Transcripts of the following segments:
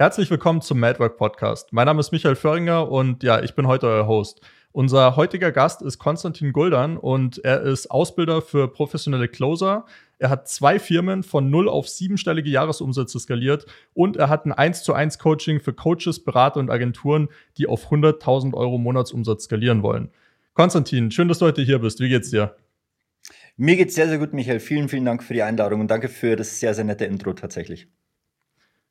Herzlich willkommen zum Madwork Podcast. Mein Name ist Michael Föhringer und ja, ich bin heute euer Host. Unser heutiger Gast ist Konstantin Guldan und er ist Ausbilder für professionelle Closer. Er hat zwei Firmen von null auf siebenstellige Jahresumsätze skaliert und er hat ein 1 zu 1 Coaching für Coaches, Berater und Agenturen, die auf 100.000 Euro Monatsumsatz skalieren wollen. Konstantin, schön, dass du heute hier bist. Wie geht's dir? Mir geht's sehr, sehr gut, Michael. Vielen, vielen Dank für die Einladung und danke für das sehr, sehr nette Intro tatsächlich.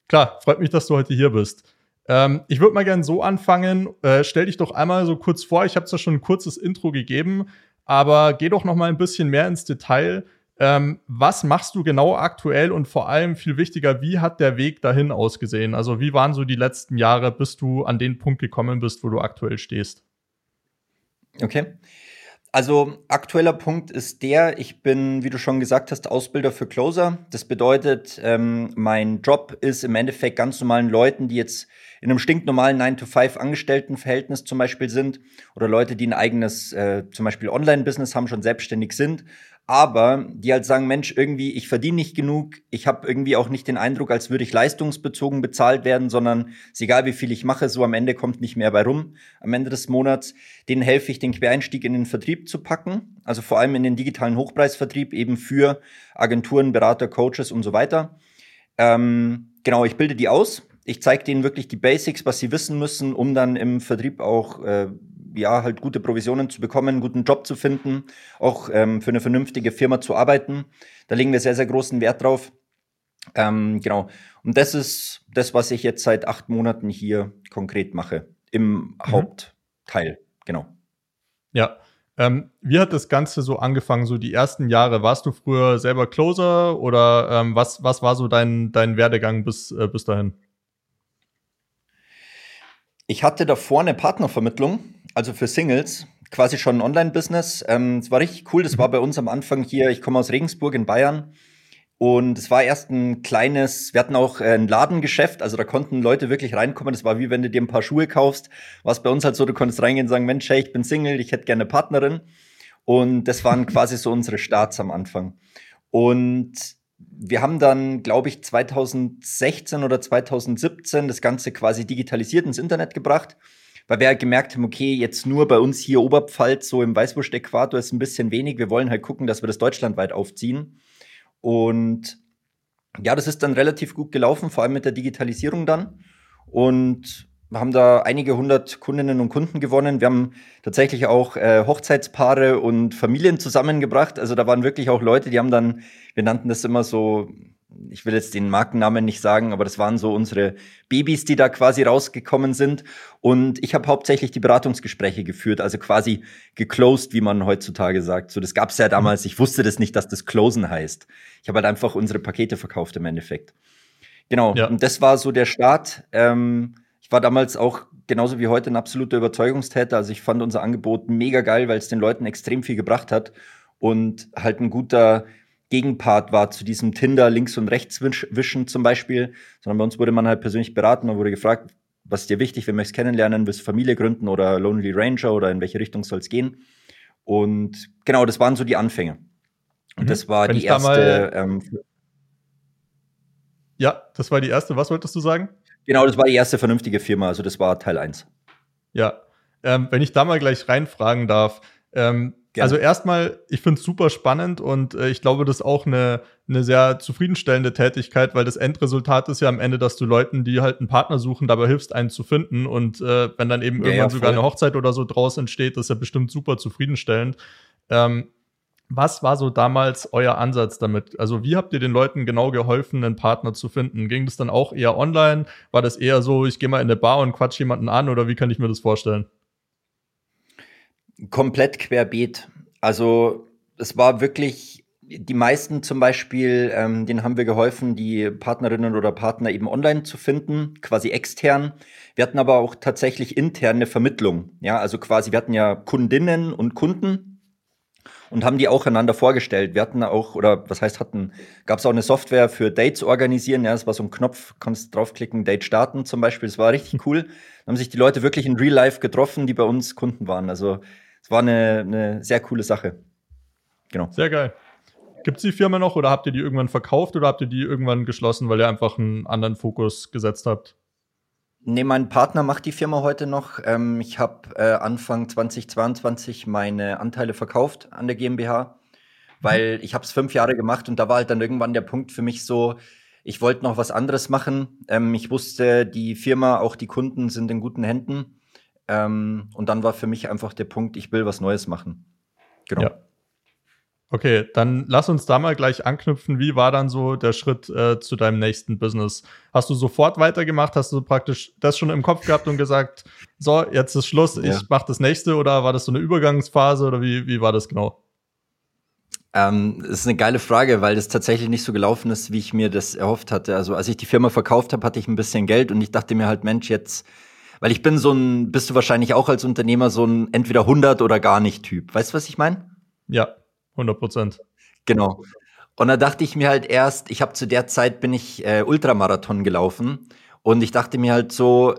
Klar, freut mich, dass du heute hier bist. Ähm, ich würde mal gerne so anfangen. Äh, stell dich doch einmal so kurz vor. Ich habe zwar schon ein kurzes Intro gegeben, aber geh doch noch mal ein bisschen mehr ins Detail. Ähm, was machst du genau aktuell und vor allem viel wichtiger, wie hat der Weg dahin ausgesehen? Also wie waren so die letzten Jahre, bis du an den Punkt gekommen bist, wo du aktuell stehst? Okay. Also aktueller Punkt ist der, ich bin, wie du schon gesagt hast, Ausbilder für Closer. Das bedeutet, ähm, mein Job ist im Endeffekt ganz normalen Leuten, die jetzt in einem stinknormalen 9-to-5-Angestelltenverhältnis zum Beispiel sind oder Leute, die ein eigenes äh, zum Beispiel Online-Business haben, schon selbstständig sind, aber die halt sagen, Mensch, irgendwie, ich verdiene nicht genug, ich habe irgendwie auch nicht den Eindruck, als würde ich leistungsbezogen bezahlt werden, sondern ist egal, wie viel ich mache, so am Ende kommt nicht mehr bei rum, am Ende des Monats, denen helfe ich, den Quereinstieg in den Vertrieb zu packen, also vor allem in den digitalen Hochpreisvertrieb, eben für Agenturen, Berater, Coaches und so weiter. Ähm, genau, ich bilde die aus, ich zeige denen wirklich die Basics, was sie wissen müssen, um dann im Vertrieb auch äh, ja, halt gute Provisionen zu bekommen, einen guten Job zu finden, auch ähm, für eine vernünftige Firma zu arbeiten. Da legen wir sehr, sehr großen Wert drauf. Ähm, genau. Und das ist das, was ich jetzt seit acht Monaten hier konkret mache. Im mhm. Hauptteil, genau. Ja. Ähm, wie hat das Ganze so angefangen, so die ersten Jahre? Warst du früher selber Closer oder ähm, was, was war so dein, dein Werdegang bis, äh, bis dahin? Ich hatte davor eine Partnervermittlung also für Singles, quasi schon ein Online-Business. Ähm, es war richtig cool. Das war bei uns am Anfang hier. Ich komme aus Regensburg in Bayern. Und es war erst ein kleines, wir hatten auch äh, ein Ladengeschäft, also da konnten Leute wirklich reinkommen. Das war wie wenn du dir ein paar Schuhe kaufst. War es bei uns halt so, du konntest reingehen und sagen, Mensch, hey, ich bin Single, ich hätte gerne eine Partnerin. Und das waren quasi so unsere Starts am Anfang. Und wir haben dann, glaube ich, 2016 oder 2017 das Ganze quasi digitalisiert ins Internet gebracht weil wir halt gemerkt haben, okay, jetzt nur bei uns hier Oberpfalz, so im Weißwurst-Äquator ist ein bisschen wenig. Wir wollen halt gucken, dass wir das deutschlandweit aufziehen. Und ja, das ist dann relativ gut gelaufen, vor allem mit der Digitalisierung dann. Und wir haben da einige hundert Kundinnen und Kunden gewonnen. Wir haben tatsächlich auch äh, Hochzeitspaare und Familien zusammengebracht. Also da waren wirklich auch Leute, die haben dann, wir nannten das immer so ich will jetzt den Markennamen nicht sagen, aber das waren so unsere Babys, die da quasi rausgekommen sind. Und ich habe hauptsächlich die Beratungsgespräche geführt, also quasi geclosed, wie man heutzutage sagt. So, das gab es ja damals. Ich wusste das nicht, dass das closen heißt. Ich habe halt einfach unsere Pakete verkauft im Endeffekt. Genau. Ja. Und das war so der Start. Ähm, ich war damals auch genauso wie heute ein absoluter Überzeugungstäter. Also ich fand unser Angebot mega geil, weil es den Leuten extrem viel gebracht hat und halt ein guter Gegenpart war zu diesem Tinder links und rechts wischen zum Beispiel, sondern bei uns wurde man halt persönlich beraten und wurde gefragt, was ist dir wichtig, wenn möchtest kennenlernen, willst du Familie gründen oder Lonely Ranger oder in welche Richtung soll es gehen? Und genau, das waren so die Anfänge. Und mhm. das war wenn die erste. Da ähm, ja, das war die erste. Was wolltest du sagen? Genau, das war die erste vernünftige Firma, also das war Teil 1. Ja, ähm, wenn ich da mal gleich reinfragen darf, ähm. Also erstmal, ich finde es super spannend und äh, ich glaube, das ist auch eine, eine sehr zufriedenstellende Tätigkeit, weil das Endresultat ist ja am Ende, dass du Leuten, die halt einen Partner suchen, dabei hilfst, einen zu finden. Und äh, wenn dann eben ja, irgendwann ja, sogar eine Hochzeit oder so draus entsteht, ist ja bestimmt super zufriedenstellend. Ähm, was war so damals euer Ansatz damit? Also wie habt ihr den Leuten genau geholfen, einen Partner zu finden? Ging das dann auch eher online? War das eher so, ich gehe mal in eine Bar und quatsch jemanden an oder wie kann ich mir das vorstellen? Komplett querbeet. Also es war wirklich, die meisten zum Beispiel, ähm, denen haben wir geholfen, die Partnerinnen oder Partner eben online zu finden, quasi extern. Wir hatten aber auch tatsächlich interne Vermittlung. Ja, also quasi, wir hatten ja Kundinnen und Kunden und haben die auch einander vorgestellt. Wir hatten auch, oder was heißt hatten, gab es auch eine Software für Dates organisieren. Ja, das war so ein Knopf, kannst draufklicken, Date starten zum Beispiel. Das war richtig cool. Da haben sich die Leute wirklich in Real Life getroffen, die bei uns Kunden waren. Also es war eine, eine sehr coole Sache. Genau. Sehr geil. Gibt es die Firma noch oder habt ihr die irgendwann verkauft oder habt ihr die irgendwann geschlossen, weil ihr einfach einen anderen Fokus gesetzt habt? Nee, mein Partner macht die Firma heute noch. Ähm, ich habe äh, Anfang 2022 meine Anteile verkauft an der GmbH, weil ich habe es fünf Jahre gemacht und da war halt dann irgendwann der Punkt für mich so, ich wollte noch was anderes machen. Ähm, ich wusste, die Firma, auch die Kunden sind in guten Händen. Ähm, und dann war für mich einfach der Punkt, ich will was Neues machen. Genau. Ja. Okay, dann lass uns da mal gleich anknüpfen. Wie war dann so der Schritt äh, zu deinem nächsten Business? Hast du sofort weitergemacht? Hast du praktisch das schon im Kopf gehabt und gesagt, so, jetzt ist Schluss, ja. ich mache das nächste? Oder war das so eine Übergangsphase oder wie, wie war das genau? Ähm, das ist eine geile Frage, weil das tatsächlich nicht so gelaufen ist, wie ich mir das erhofft hatte. Also als ich die Firma verkauft habe, hatte ich ein bisschen Geld und ich dachte mir halt, Mensch, jetzt, weil ich bin so ein, bist du wahrscheinlich auch als Unternehmer so ein entweder 100 oder gar nicht Typ. Weißt du, was ich meine? Ja. 100 Prozent. Genau. Und da dachte ich mir halt erst, ich habe zu der Zeit bin ich äh, Ultramarathon gelaufen und ich dachte mir halt so,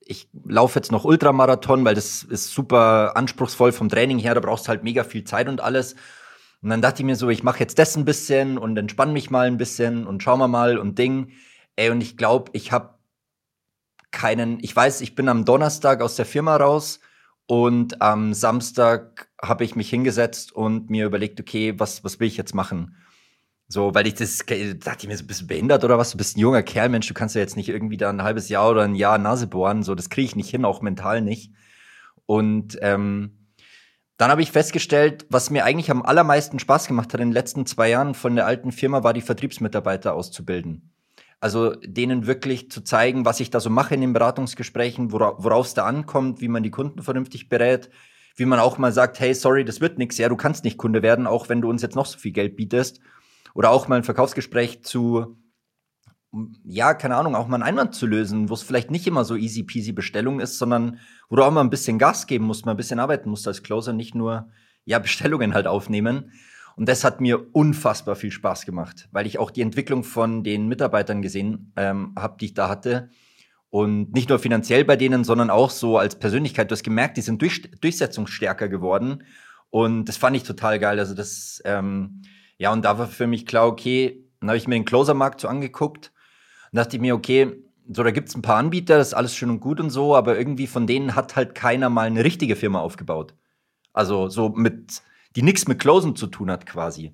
ich laufe jetzt noch Ultramarathon, weil das ist super anspruchsvoll vom Training her, da brauchst du halt mega viel Zeit und alles. Und dann dachte ich mir so, ich mache jetzt das ein bisschen und entspann mich mal ein bisschen und schauen wir mal und Ding. Ey, und ich glaube, ich habe keinen, ich weiß, ich bin am Donnerstag aus der Firma raus und am Samstag habe ich mich hingesetzt und mir überlegt, okay, was, was will ich jetzt machen? So, weil ich das, dachte ich mir so, bist du behindert oder was? Du bist ein junger Kerl, Mensch, du kannst ja jetzt nicht irgendwie da ein halbes Jahr oder ein Jahr Nase bohren. So, das kriege ich nicht hin, auch mental nicht. Und ähm, dann habe ich festgestellt, was mir eigentlich am allermeisten Spaß gemacht hat in den letzten zwei Jahren von der alten Firma, war die Vertriebsmitarbeiter auszubilden. Also denen wirklich zu zeigen, was ich da so mache in den Beratungsgesprächen, worauf es da ankommt, wie man die Kunden vernünftig berät, wie man auch mal sagt, hey, sorry, das wird nichts, ja, du kannst nicht Kunde werden, auch wenn du uns jetzt noch so viel Geld bietest. Oder auch mal ein Verkaufsgespräch zu, ja, keine Ahnung, auch mal einen Einwand zu lösen, wo es vielleicht nicht immer so easy peasy Bestellung ist, sondern wo du auch mal ein bisschen Gas geben musst, mal ein bisschen arbeiten musst als Closer, nicht nur, ja, Bestellungen halt aufnehmen. Und das hat mir unfassbar viel Spaß gemacht, weil ich auch die Entwicklung von den Mitarbeitern gesehen ähm, habe, die ich da hatte. Und nicht nur finanziell bei denen, sondern auch so als Persönlichkeit. Du hast gemerkt, die sind durch, durchsetzungsstärker geworden. Und das fand ich total geil. Also das, ähm, ja, und da war für mich klar, okay, dann habe ich mir den Closer-Markt so angeguckt und dachte ich mir, okay, so, da gibt's ein paar Anbieter, das ist alles schön und gut und so, aber irgendwie von denen hat halt keiner mal eine richtige Firma aufgebaut. Also so mit die nichts mit Closen zu tun hat quasi.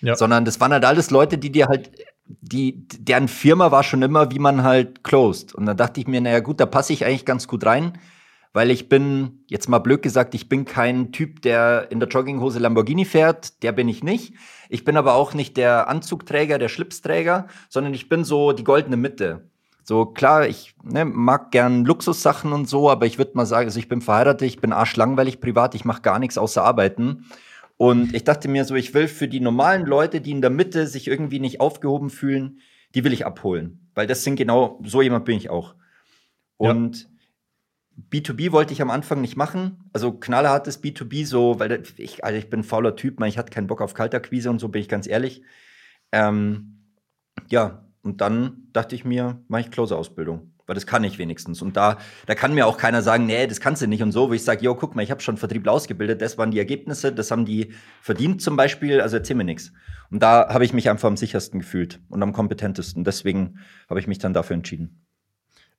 Ja. Sondern das waren halt alles Leute, die dir halt, die, deren Firma war schon immer, wie man halt closed. Und dann dachte ich mir, naja gut, da passe ich eigentlich ganz gut rein, weil ich bin, jetzt mal blöd gesagt, ich bin kein Typ, der in der Jogginghose Lamborghini fährt, der bin ich nicht. Ich bin aber auch nicht der Anzugträger, der Schlipsträger, sondern ich bin so die goldene Mitte. So klar, ich ne, mag gern Luxussachen und so, aber ich würde mal sagen, also ich bin verheiratet, ich bin arschlangweilig privat, ich mache gar nichts außer arbeiten. Und ich dachte mir so, ich will für die normalen Leute, die in der Mitte sich irgendwie nicht aufgehoben fühlen, die will ich abholen. Weil das sind genau, so jemand bin ich auch. Und ja. B2B wollte ich am Anfang nicht machen. Also knallhartes B2B, so, weil ich, also ich bin ein fauler Typ, man, ich hatte keinen Bock auf Kalterquise und so, bin ich ganz ehrlich. Ähm, ja, und dann dachte ich mir, mache ich Closer-Ausbildung. Weil das kann ich wenigstens. Und da, da kann mir auch keiner sagen, nee, das kannst du nicht und so, wo ich sage, jo, guck mal, ich habe schon Vertriebler ausgebildet, das waren die Ergebnisse, das haben die verdient zum Beispiel, also erzähl mir nichts. Und da habe ich mich einfach am sichersten gefühlt und am kompetentesten. Deswegen habe ich mich dann dafür entschieden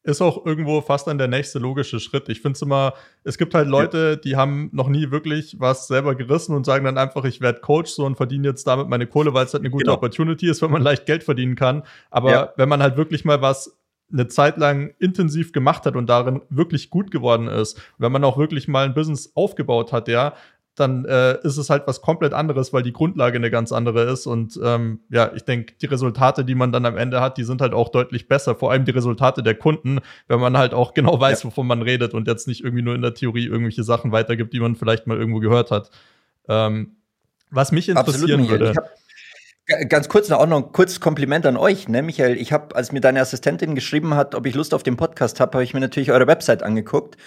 ist auch irgendwo fast dann der nächste logische Schritt. Ich finde es immer, es gibt halt Leute, die haben noch nie wirklich was selber gerissen und sagen dann einfach, ich werde Coach so und verdiene jetzt damit meine Kohle, weil es halt eine gute genau. Opportunity ist, wenn man leicht Geld verdienen kann. Aber ja. wenn man halt wirklich mal was eine Zeit lang intensiv gemacht hat und darin wirklich gut geworden ist, wenn man auch wirklich mal ein Business aufgebaut hat, ja, dann äh, ist es halt was komplett anderes, weil die Grundlage eine ganz andere ist. Und ähm, ja, ich denke, die Resultate, die man dann am Ende hat, die sind halt auch deutlich besser. Vor allem die Resultate der Kunden, wenn man halt auch genau weiß, ja. wovon man redet und jetzt nicht irgendwie nur in der Theorie irgendwelche Sachen weitergibt, die man vielleicht mal irgendwo gehört hat. Ähm, was mich interessieren würde. Ganz kurz noch auch noch ein kurzes Kompliment an euch, ne, Michael. Ich habe, als mir deine Assistentin geschrieben hat, ob ich Lust auf den Podcast habe, habe ich mir natürlich eure Website angeguckt.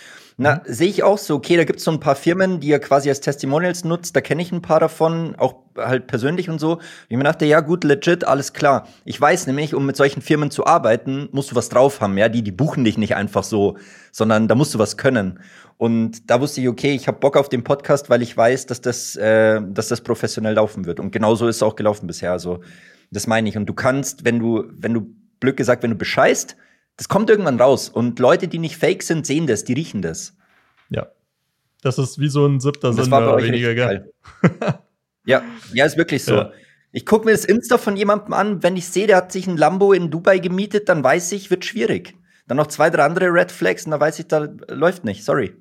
Na, mhm. sehe ich auch so, okay, da gibt's so ein paar Firmen, die ihr quasi als Testimonials nutzt, da kenne ich ein paar davon, auch halt persönlich und so. Ich mir dachte, ja gut, legit, alles klar. Ich weiß nämlich, um mit solchen Firmen zu arbeiten, musst du was drauf haben, ja, die, die buchen dich nicht einfach so, sondern da musst du was können. Und da wusste ich, okay, ich habe Bock auf den Podcast, weil ich weiß, dass das, äh, dass das professionell laufen wird. Und genauso ist es auch gelaufen bisher. Also das meine ich. Und du kannst, wenn du, wenn du Glück gesagt, wenn du bescheißt, Das kommt irgendwann raus. Und Leute, die nicht fake sind, sehen das, die riechen das. Ja. Das ist wie so ein siebter Sinn mehr oder weniger, gell? ja, ja, ist wirklich so. Ja. Ich gucke mir das Insta von jemandem an, wenn ich sehe, der hat sich ein Lambo in Dubai gemietet, dann weiß ich, wird schwierig. Dann noch zwei, drei andere Red Flags und da weiß ich, da läuft nicht, sorry.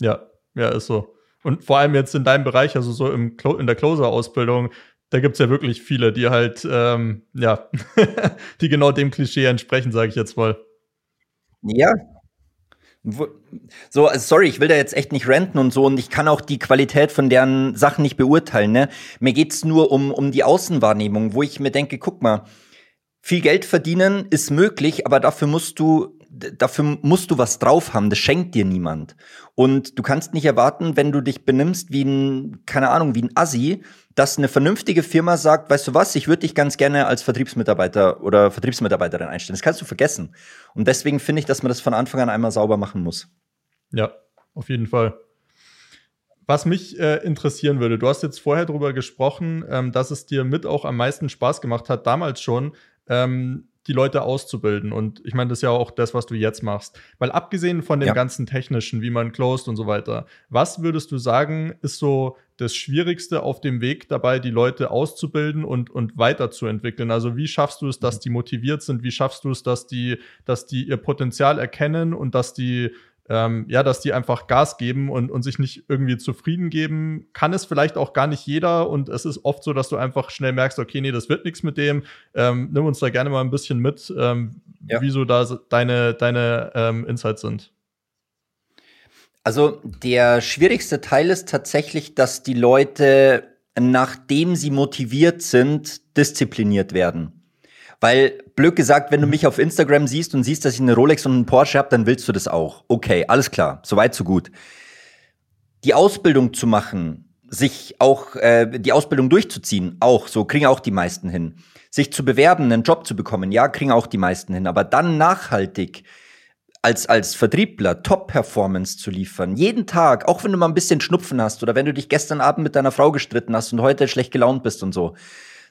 Ja, ja, ist so. Und vor allem jetzt in deinem Bereich, also so im in der Closer-Ausbildung, da gibt es ja wirklich viele, die halt, ähm, ja, die genau dem Klischee entsprechen, sage ich jetzt mal. Ja. So, also sorry, ich will da jetzt echt nicht renten und so und ich kann auch die Qualität von deren Sachen nicht beurteilen. Ne? Mir geht's nur um, um die Außenwahrnehmung, wo ich mir denke, guck mal, viel Geld verdienen ist möglich, aber dafür musst du dafür musst du was drauf haben, das schenkt dir niemand. Und du kannst nicht erwarten, wenn du dich benimmst wie ein, keine Ahnung, wie ein Assi, dass eine vernünftige Firma sagt, weißt du was, ich würde dich ganz gerne als Vertriebsmitarbeiter oder Vertriebsmitarbeiterin einstellen. Das kannst du vergessen. Und deswegen finde ich, dass man das von Anfang an einmal sauber machen muss. Ja, auf jeden Fall. Was mich äh, interessieren würde, du hast jetzt vorher darüber gesprochen, ähm, dass es dir mit auch am meisten Spaß gemacht hat, damals schon, ähm, die Leute auszubilden. Und ich meine, das ist ja auch das, was du jetzt machst. Weil abgesehen von dem ja. ganzen Technischen, wie man closed und so weiter, was würdest du sagen, ist so das Schwierigste auf dem Weg dabei, die Leute auszubilden und, und weiterzuentwickeln? Also wie schaffst du es, dass die motiviert sind? Wie schaffst du es, dass die, dass die ihr Potenzial erkennen und dass die ähm, ja, dass die einfach Gas geben und, und sich nicht irgendwie zufrieden geben, kann es vielleicht auch gar nicht jeder und es ist oft so, dass du einfach schnell merkst, okay, nee, das wird nichts mit dem, ähm, nimm uns da gerne mal ein bisschen mit, ähm, ja. wieso da deine, deine ähm, Insights sind. Also der schwierigste Teil ist tatsächlich, dass die Leute, nachdem sie motiviert sind, diszipliniert werden. Weil, blöd gesagt, wenn du mich auf Instagram siehst und siehst, dass ich eine Rolex und einen Porsche habe, dann willst du das auch. Okay, alles klar, soweit so gut. Die Ausbildung zu machen, sich auch äh, die Ausbildung durchzuziehen, auch so kriegen auch die meisten hin. Sich zu bewerben, einen Job zu bekommen, ja, kriegen auch die meisten hin. Aber dann nachhaltig als, als Vertriebler Top-Performance zu liefern, jeden Tag, auch wenn du mal ein bisschen Schnupfen hast oder wenn du dich gestern Abend mit deiner Frau gestritten hast und heute schlecht gelaunt bist und so,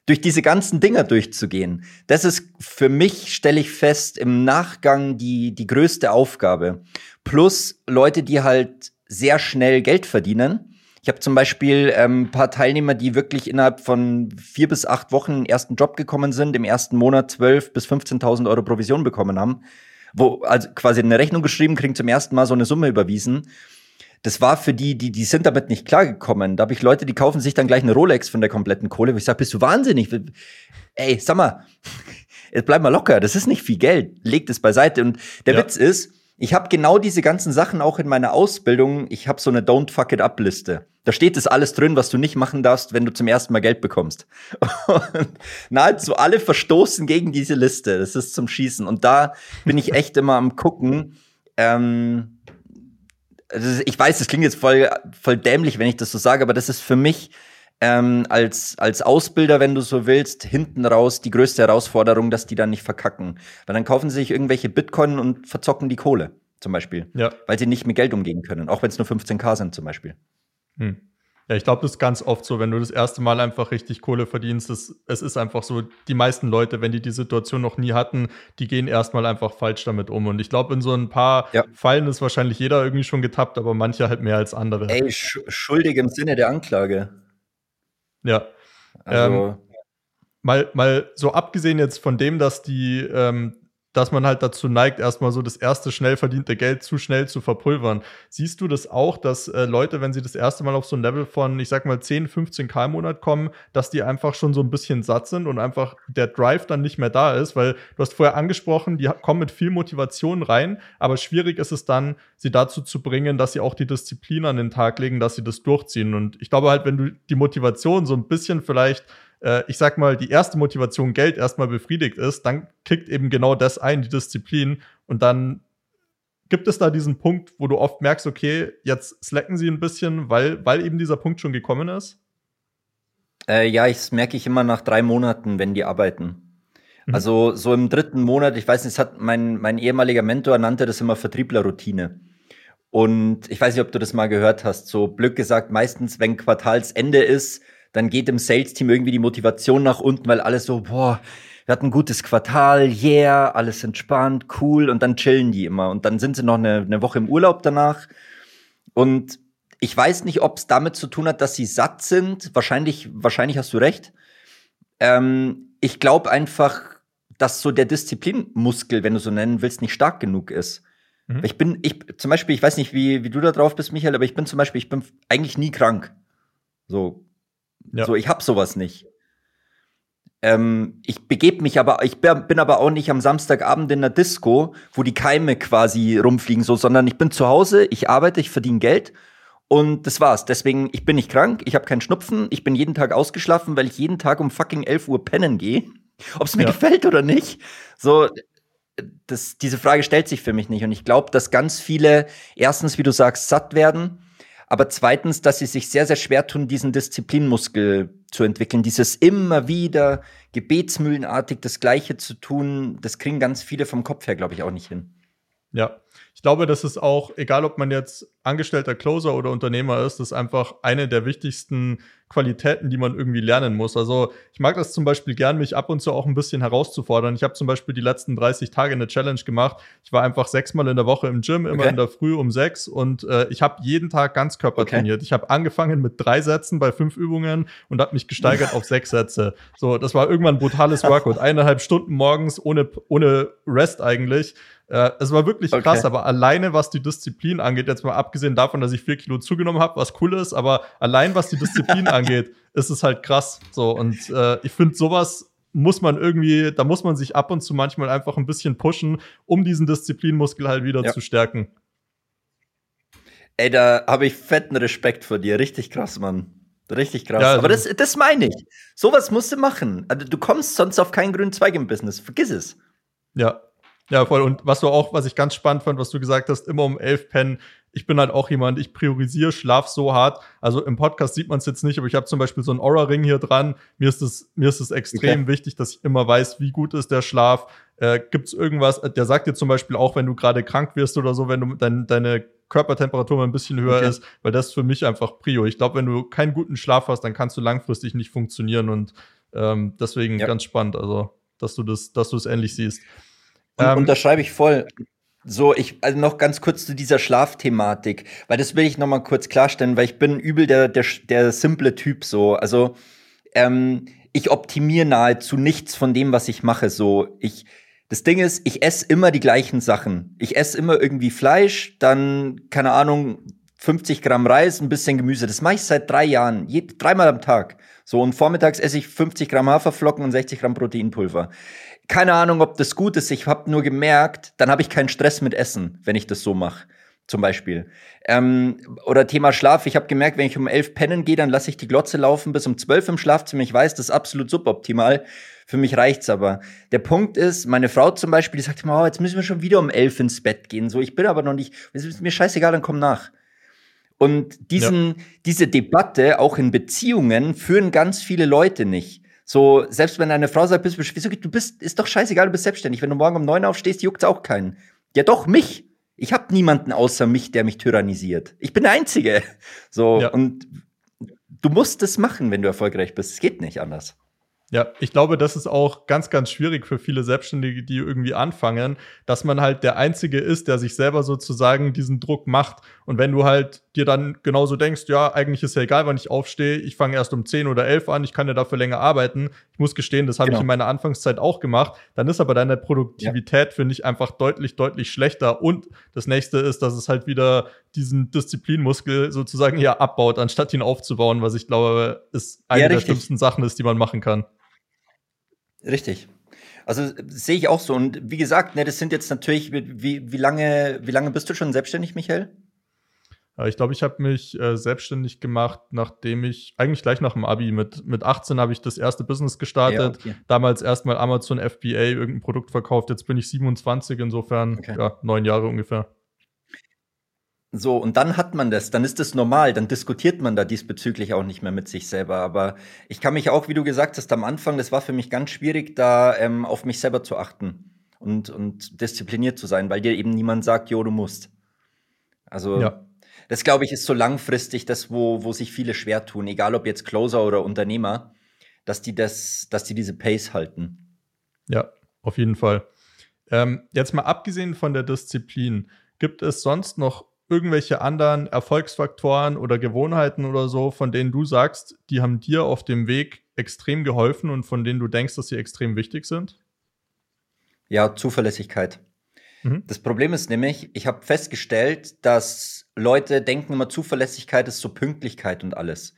durch diese ganzen Dinger durchzugehen, das ist für mich, stelle ich fest, im Nachgang die, die größte Aufgabe. Plus Leute, die halt sehr schnell Geld verdienen. Ich habe zum Beispiel ähm, ein paar Teilnehmer, die wirklich innerhalb von vier bis acht Wochen den ersten Job gekommen sind, im ersten Monat 12.000 bis 15.000 Euro Provision bekommen haben, wo also quasi eine Rechnung geschrieben, kriegen zum ersten Mal so eine Summe überwiesen das war für die, die, die sind damit nicht klargekommen. Da habe ich Leute, die kaufen sich dann gleich eine Rolex von der kompletten Kohle, wo ich sage, bist du wahnsinnig? Ey, sag mal, jetzt bleib mal locker, das ist nicht viel Geld, leg das beiseite. Und der ja. Witz ist, ich habe genau diese ganzen Sachen auch in meiner Ausbildung. Ich habe so eine Don't Fuck It Up Liste. Da steht das alles drin, was du nicht machen darfst, wenn du zum ersten Mal Geld bekommst. Und nahezu alle verstoßen gegen diese Liste. Das ist zum Schießen. Und da bin ich echt immer am gucken. Ähm, also ich weiß, das klingt jetzt voll, voll dämlich, wenn ich das so sage, aber das ist für mich ähm, als, als Ausbilder, wenn du so willst, hinten raus die größte Herausforderung, dass die dann nicht verkacken. Weil dann kaufen sie sich irgendwelche Bitcoin und verzocken die Kohle, zum Beispiel. Ja. Weil sie nicht mit Geld umgehen können, auch wenn es nur 15k sind, zum Beispiel. Hm. Ja, ich glaube, das ist ganz oft so, wenn du das erste Mal einfach richtig Kohle verdienst. Das, es ist einfach so, die meisten Leute, wenn die die Situation noch nie hatten, die gehen erstmal einfach falsch damit um. Und ich glaube, in so ein paar ja. Fallen ist wahrscheinlich jeder irgendwie schon getappt, aber manche halt mehr als andere. Ey, sch schuldig im Sinne der Anklage. Ja. Also. Ähm, mal, mal so abgesehen jetzt von dem, dass die ähm, dass man halt dazu neigt, erstmal so das erste schnell verdiente Geld zu schnell zu verpulvern. Siehst du das auch, dass äh, Leute, wenn sie das erste Mal auf so ein Level von, ich sag mal, 10, 15 K im Monat kommen, dass die einfach schon so ein bisschen satt sind und einfach der Drive dann nicht mehr da ist? Weil du hast vorher angesprochen, die kommen mit viel Motivation rein, aber schwierig ist es dann, sie dazu zu bringen, dass sie auch die Disziplin an den Tag legen, dass sie das durchziehen. Und ich glaube halt, wenn du die Motivation so ein bisschen vielleicht äh, ich sag mal, die erste Motivation Geld erstmal befriedigt ist, dann kickt eben genau das ein, die Disziplin. Und dann gibt es da diesen Punkt, wo du oft merkst, okay, jetzt slacken sie ein bisschen, weil, weil eben dieser Punkt schon gekommen ist? Äh, ja, ich, das merke ich immer nach drei Monaten, wenn die arbeiten. Mhm. Also so im dritten Monat, ich weiß nicht, hat mein, mein ehemaliger Mentor nannte das immer Vertrieblerroutine. Und ich weiß nicht, ob du das mal gehört hast. So blöd gesagt, meistens, wenn Quartalsende ist, dann geht im Sales-Team irgendwie die Motivation nach unten, weil alles so, boah, wir hatten ein gutes Quartal, yeah, alles entspannt, cool, und dann chillen die immer. Und dann sind sie noch eine, eine Woche im Urlaub danach. Und ich weiß nicht, ob es damit zu tun hat, dass sie satt sind. Wahrscheinlich, wahrscheinlich hast du recht. Ähm, ich glaube einfach, dass so der Disziplinmuskel, wenn du so nennen willst, nicht stark genug ist. Mhm. Ich bin, ich, zum Beispiel, ich weiß nicht, wie, wie du da drauf bist, Michael, aber ich bin zum Beispiel, ich bin eigentlich nie krank. So, ja. so ich hab sowas nicht. Ähm, ich begebe mich aber, ich bin aber auch nicht am Samstagabend in der Disco, wo die Keime quasi rumfliegen, so, sondern ich bin zu Hause, ich arbeite, ich verdiene Geld und das war's. Deswegen, ich bin nicht krank, ich habe keinen Schnupfen, ich bin jeden Tag ausgeschlafen, weil ich jeden Tag um fucking 11 Uhr pennen gehe. Ob es mir ja. gefällt oder nicht. So, das, diese Frage stellt sich für mich nicht. Und ich glaube, dass ganz viele erstens, wie du sagst, satt werden, aber zweitens, dass sie sich sehr, sehr schwer tun, diesen Disziplinmuskel zu entwickeln. Dieses immer wieder gebetsmühlenartig das Gleiche zu tun, das kriegen ganz viele vom Kopf her, glaube ich, auch nicht hin. Ja, ich glaube, das ist auch, egal ob man jetzt angestellter Closer oder Unternehmer ist, das ist einfach eine der wichtigsten Qualitäten, die man irgendwie lernen muss. Also ich mag das zum Beispiel gern, mich ab und zu auch ein bisschen herauszufordern. Ich habe zum Beispiel die letzten 30 Tage eine Challenge gemacht. Ich war einfach sechsmal in der Woche im Gym, immer okay. in der Früh um sechs und äh, ich habe jeden Tag Ganzkörper okay. trainiert. Ich habe angefangen mit drei Sätzen bei fünf Übungen und habe mich gesteigert auf sechs Sätze. So, das war irgendwann ein brutales Workout. Eineinhalb Stunden morgens ohne, ohne Rest eigentlich. Äh, es war wirklich okay. krass, aber alleine was die Disziplin angeht, jetzt mal abgesehen davon, dass ich vier Kilo zugenommen habe, was cool ist, aber allein was die Disziplin angeht, ist es halt krass. So und äh, ich finde sowas muss man irgendwie, da muss man sich ab und zu manchmal einfach ein bisschen pushen, um diesen Disziplinmuskel halt wieder ja. zu stärken. Ey, da habe ich fetten Respekt vor dir. Richtig krass, Mann. Richtig krass. Ja, also Aber das, das meine ich. Sowas musst du machen. Also, du kommst sonst auf keinen grünen Zweig im Business. Vergiss es. Ja, ja, voll. Und was du auch, was ich ganz spannend fand, was du gesagt hast, immer um elf pennen. Ich bin halt auch jemand, ich priorisiere Schlaf so hart. Also im Podcast sieht man es jetzt nicht, aber ich habe zum Beispiel so einen Aura-Ring hier dran. Mir ist es, mir ist es extrem okay. wichtig, dass ich immer weiß, wie gut ist der Schlaf. Äh, Gibt es irgendwas, der sagt dir zum Beispiel auch, wenn du gerade krank wirst oder so, wenn du dein, deine Körpertemperatur mal ein bisschen höher okay. ist, weil das ist für mich einfach Prio. Ich glaube, wenn du keinen guten Schlaf hast, dann kannst du langfristig nicht funktionieren und ähm, deswegen ja. ganz spannend, also dass du das, dass du es ähnlich siehst. Ähm, unterschreibe ich voll. So, ich, also noch ganz kurz zu dieser Schlafthematik, weil das will ich noch mal kurz klarstellen, weil ich bin übel der, der, der simple Typ so. Also, ähm, ich optimiere nahezu nichts von dem, was ich mache. So, ich, das Ding ist, ich esse immer die gleichen Sachen. Ich esse immer irgendwie Fleisch, dann, keine Ahnung, 50 Gramm Reis, ein bisschen Gemüse. Das mache ich seit drei Jahren, je, dreimal am Tag. So, und vormittags esse ich 50 Gramm Haferflocken und 60 Gramm Proteinpulver keine Ahnung, ob das gut ist. Ich habe nur gemerkt, dann habe ich keinen Stress mit Essen, wenn ich das so mache. Zum Beispiel. Ähm, oder Thema Schlaf. Ich habe gemerkt, wenn ich um elf pennen gehe, dann lasse ich die Glotze laufen bis um zwölf im Schlafzimmer. Ich weiß, das ist absolut suboptimal. Für mich reicht's aber. Der Punkt ist, meine Frau zum Beispiel, die sagt immer, oh, jetzt müssen wir schon wieder um elf ins Bett gehen. So, ich bin aber noch nicht, es ist mir scheißegal, dann komm nach. Und diesen, ja. diese Debatte auch in Beziehungen führen ganz viele Leute nicht. So, selbst wenn deine Frau sagt, bist, wieso, du bist, ist doch scheißegal, du bist selbstständig. Wenn du morgen um neun aufstehst, juckt's auch keinen. Ja, doch, mich. Ich habe niemanden außer mich, der mich tyrannisiert. Ich bin der Einzige. So, ja. und du musst es machen, wenn du erfolgreich bist. Es geht nicht anders. Ja, ich glaube, das ist auch ganz, ganz schwierig für viele Selbstständige, die irgendwie anfangen, dass man halt der Einzige ist, der sich selber sozusagen diesen Druck macht. Und wenn du halt dir dann genauso denkst, ja, eigentlich ist ja egal, wann ich aufstehe, ich fange erst um 10 oder 11 an, ich kann ja dafür länger arbeiten. Ich muss gestehen, das habe genau. ich in meiner Anfangszeit auch gemacht. Dann ist aber deine Produktivität, ja. finde ich, einfach deutlich, deutlich schlechter. Und das nächste ist, dass es halt wieder diesen Disziplinmuskel sozusagen ja abbaut, anstatt ihn aufzubauen, was ich glaube, ist eine ja, der schlimmsten Sachen ist, die man machen kann. Richtig. Also sehe ich auch so. Und wie gesagt, ne, das sind jetzt natürlich, wie, wie, lange, wie lange bist du schon selbstständig, Michael? Ich glaube, ich habe mich äh, selbstständig gemacht, nachdem ich, eigentlich gleich nach dem Abi, mit, mit 18 habe ich das erste Business gestartet. Ja, okay. Damals erstmal Amazon FBA, irgendein Produkt verkauft. Jetzt bin ich 27, insofern okay. ja, neun Jahre ungefähr. So, und dann hat man das, dann ist das normal, dann diskutiert man da diesbezüglich auch nicht mehr mit sich selber. Aber ich kann mich auch, wie du gesagt hast, am Anfang, das war für mich ganz schwierig, da ähm, auf mich selber zu achten und, und diszipliniert zu sein, weil dir eben niemand sagt, jo, du musst. Also, ja. Das glaube ich, ist so langfristig das, wo, wo sich viele schwer tun, egal ob jetzt Closer oder Unternehmer, dass die das, dass die diese Pace halten. Ja, auf jeden Fall. Ähm, jetzt mal abgesehen von der Disziplin, gibt es sonst noch irgendwelche anderen Erfolgsfaktoren oder Gewohnheiten oder so, von denen du sagst, die haben dir auf dem Weg extrem geholfen und von denen du denkst, dass sie extrem wichtig sind? Ja, Zuverlässigkeit. Mhm. Das Problem ist nämlich, ich habe festgestellt, dass Leute denken immer, Zuverlässigkeit ist so Pünktlichkeit und alles.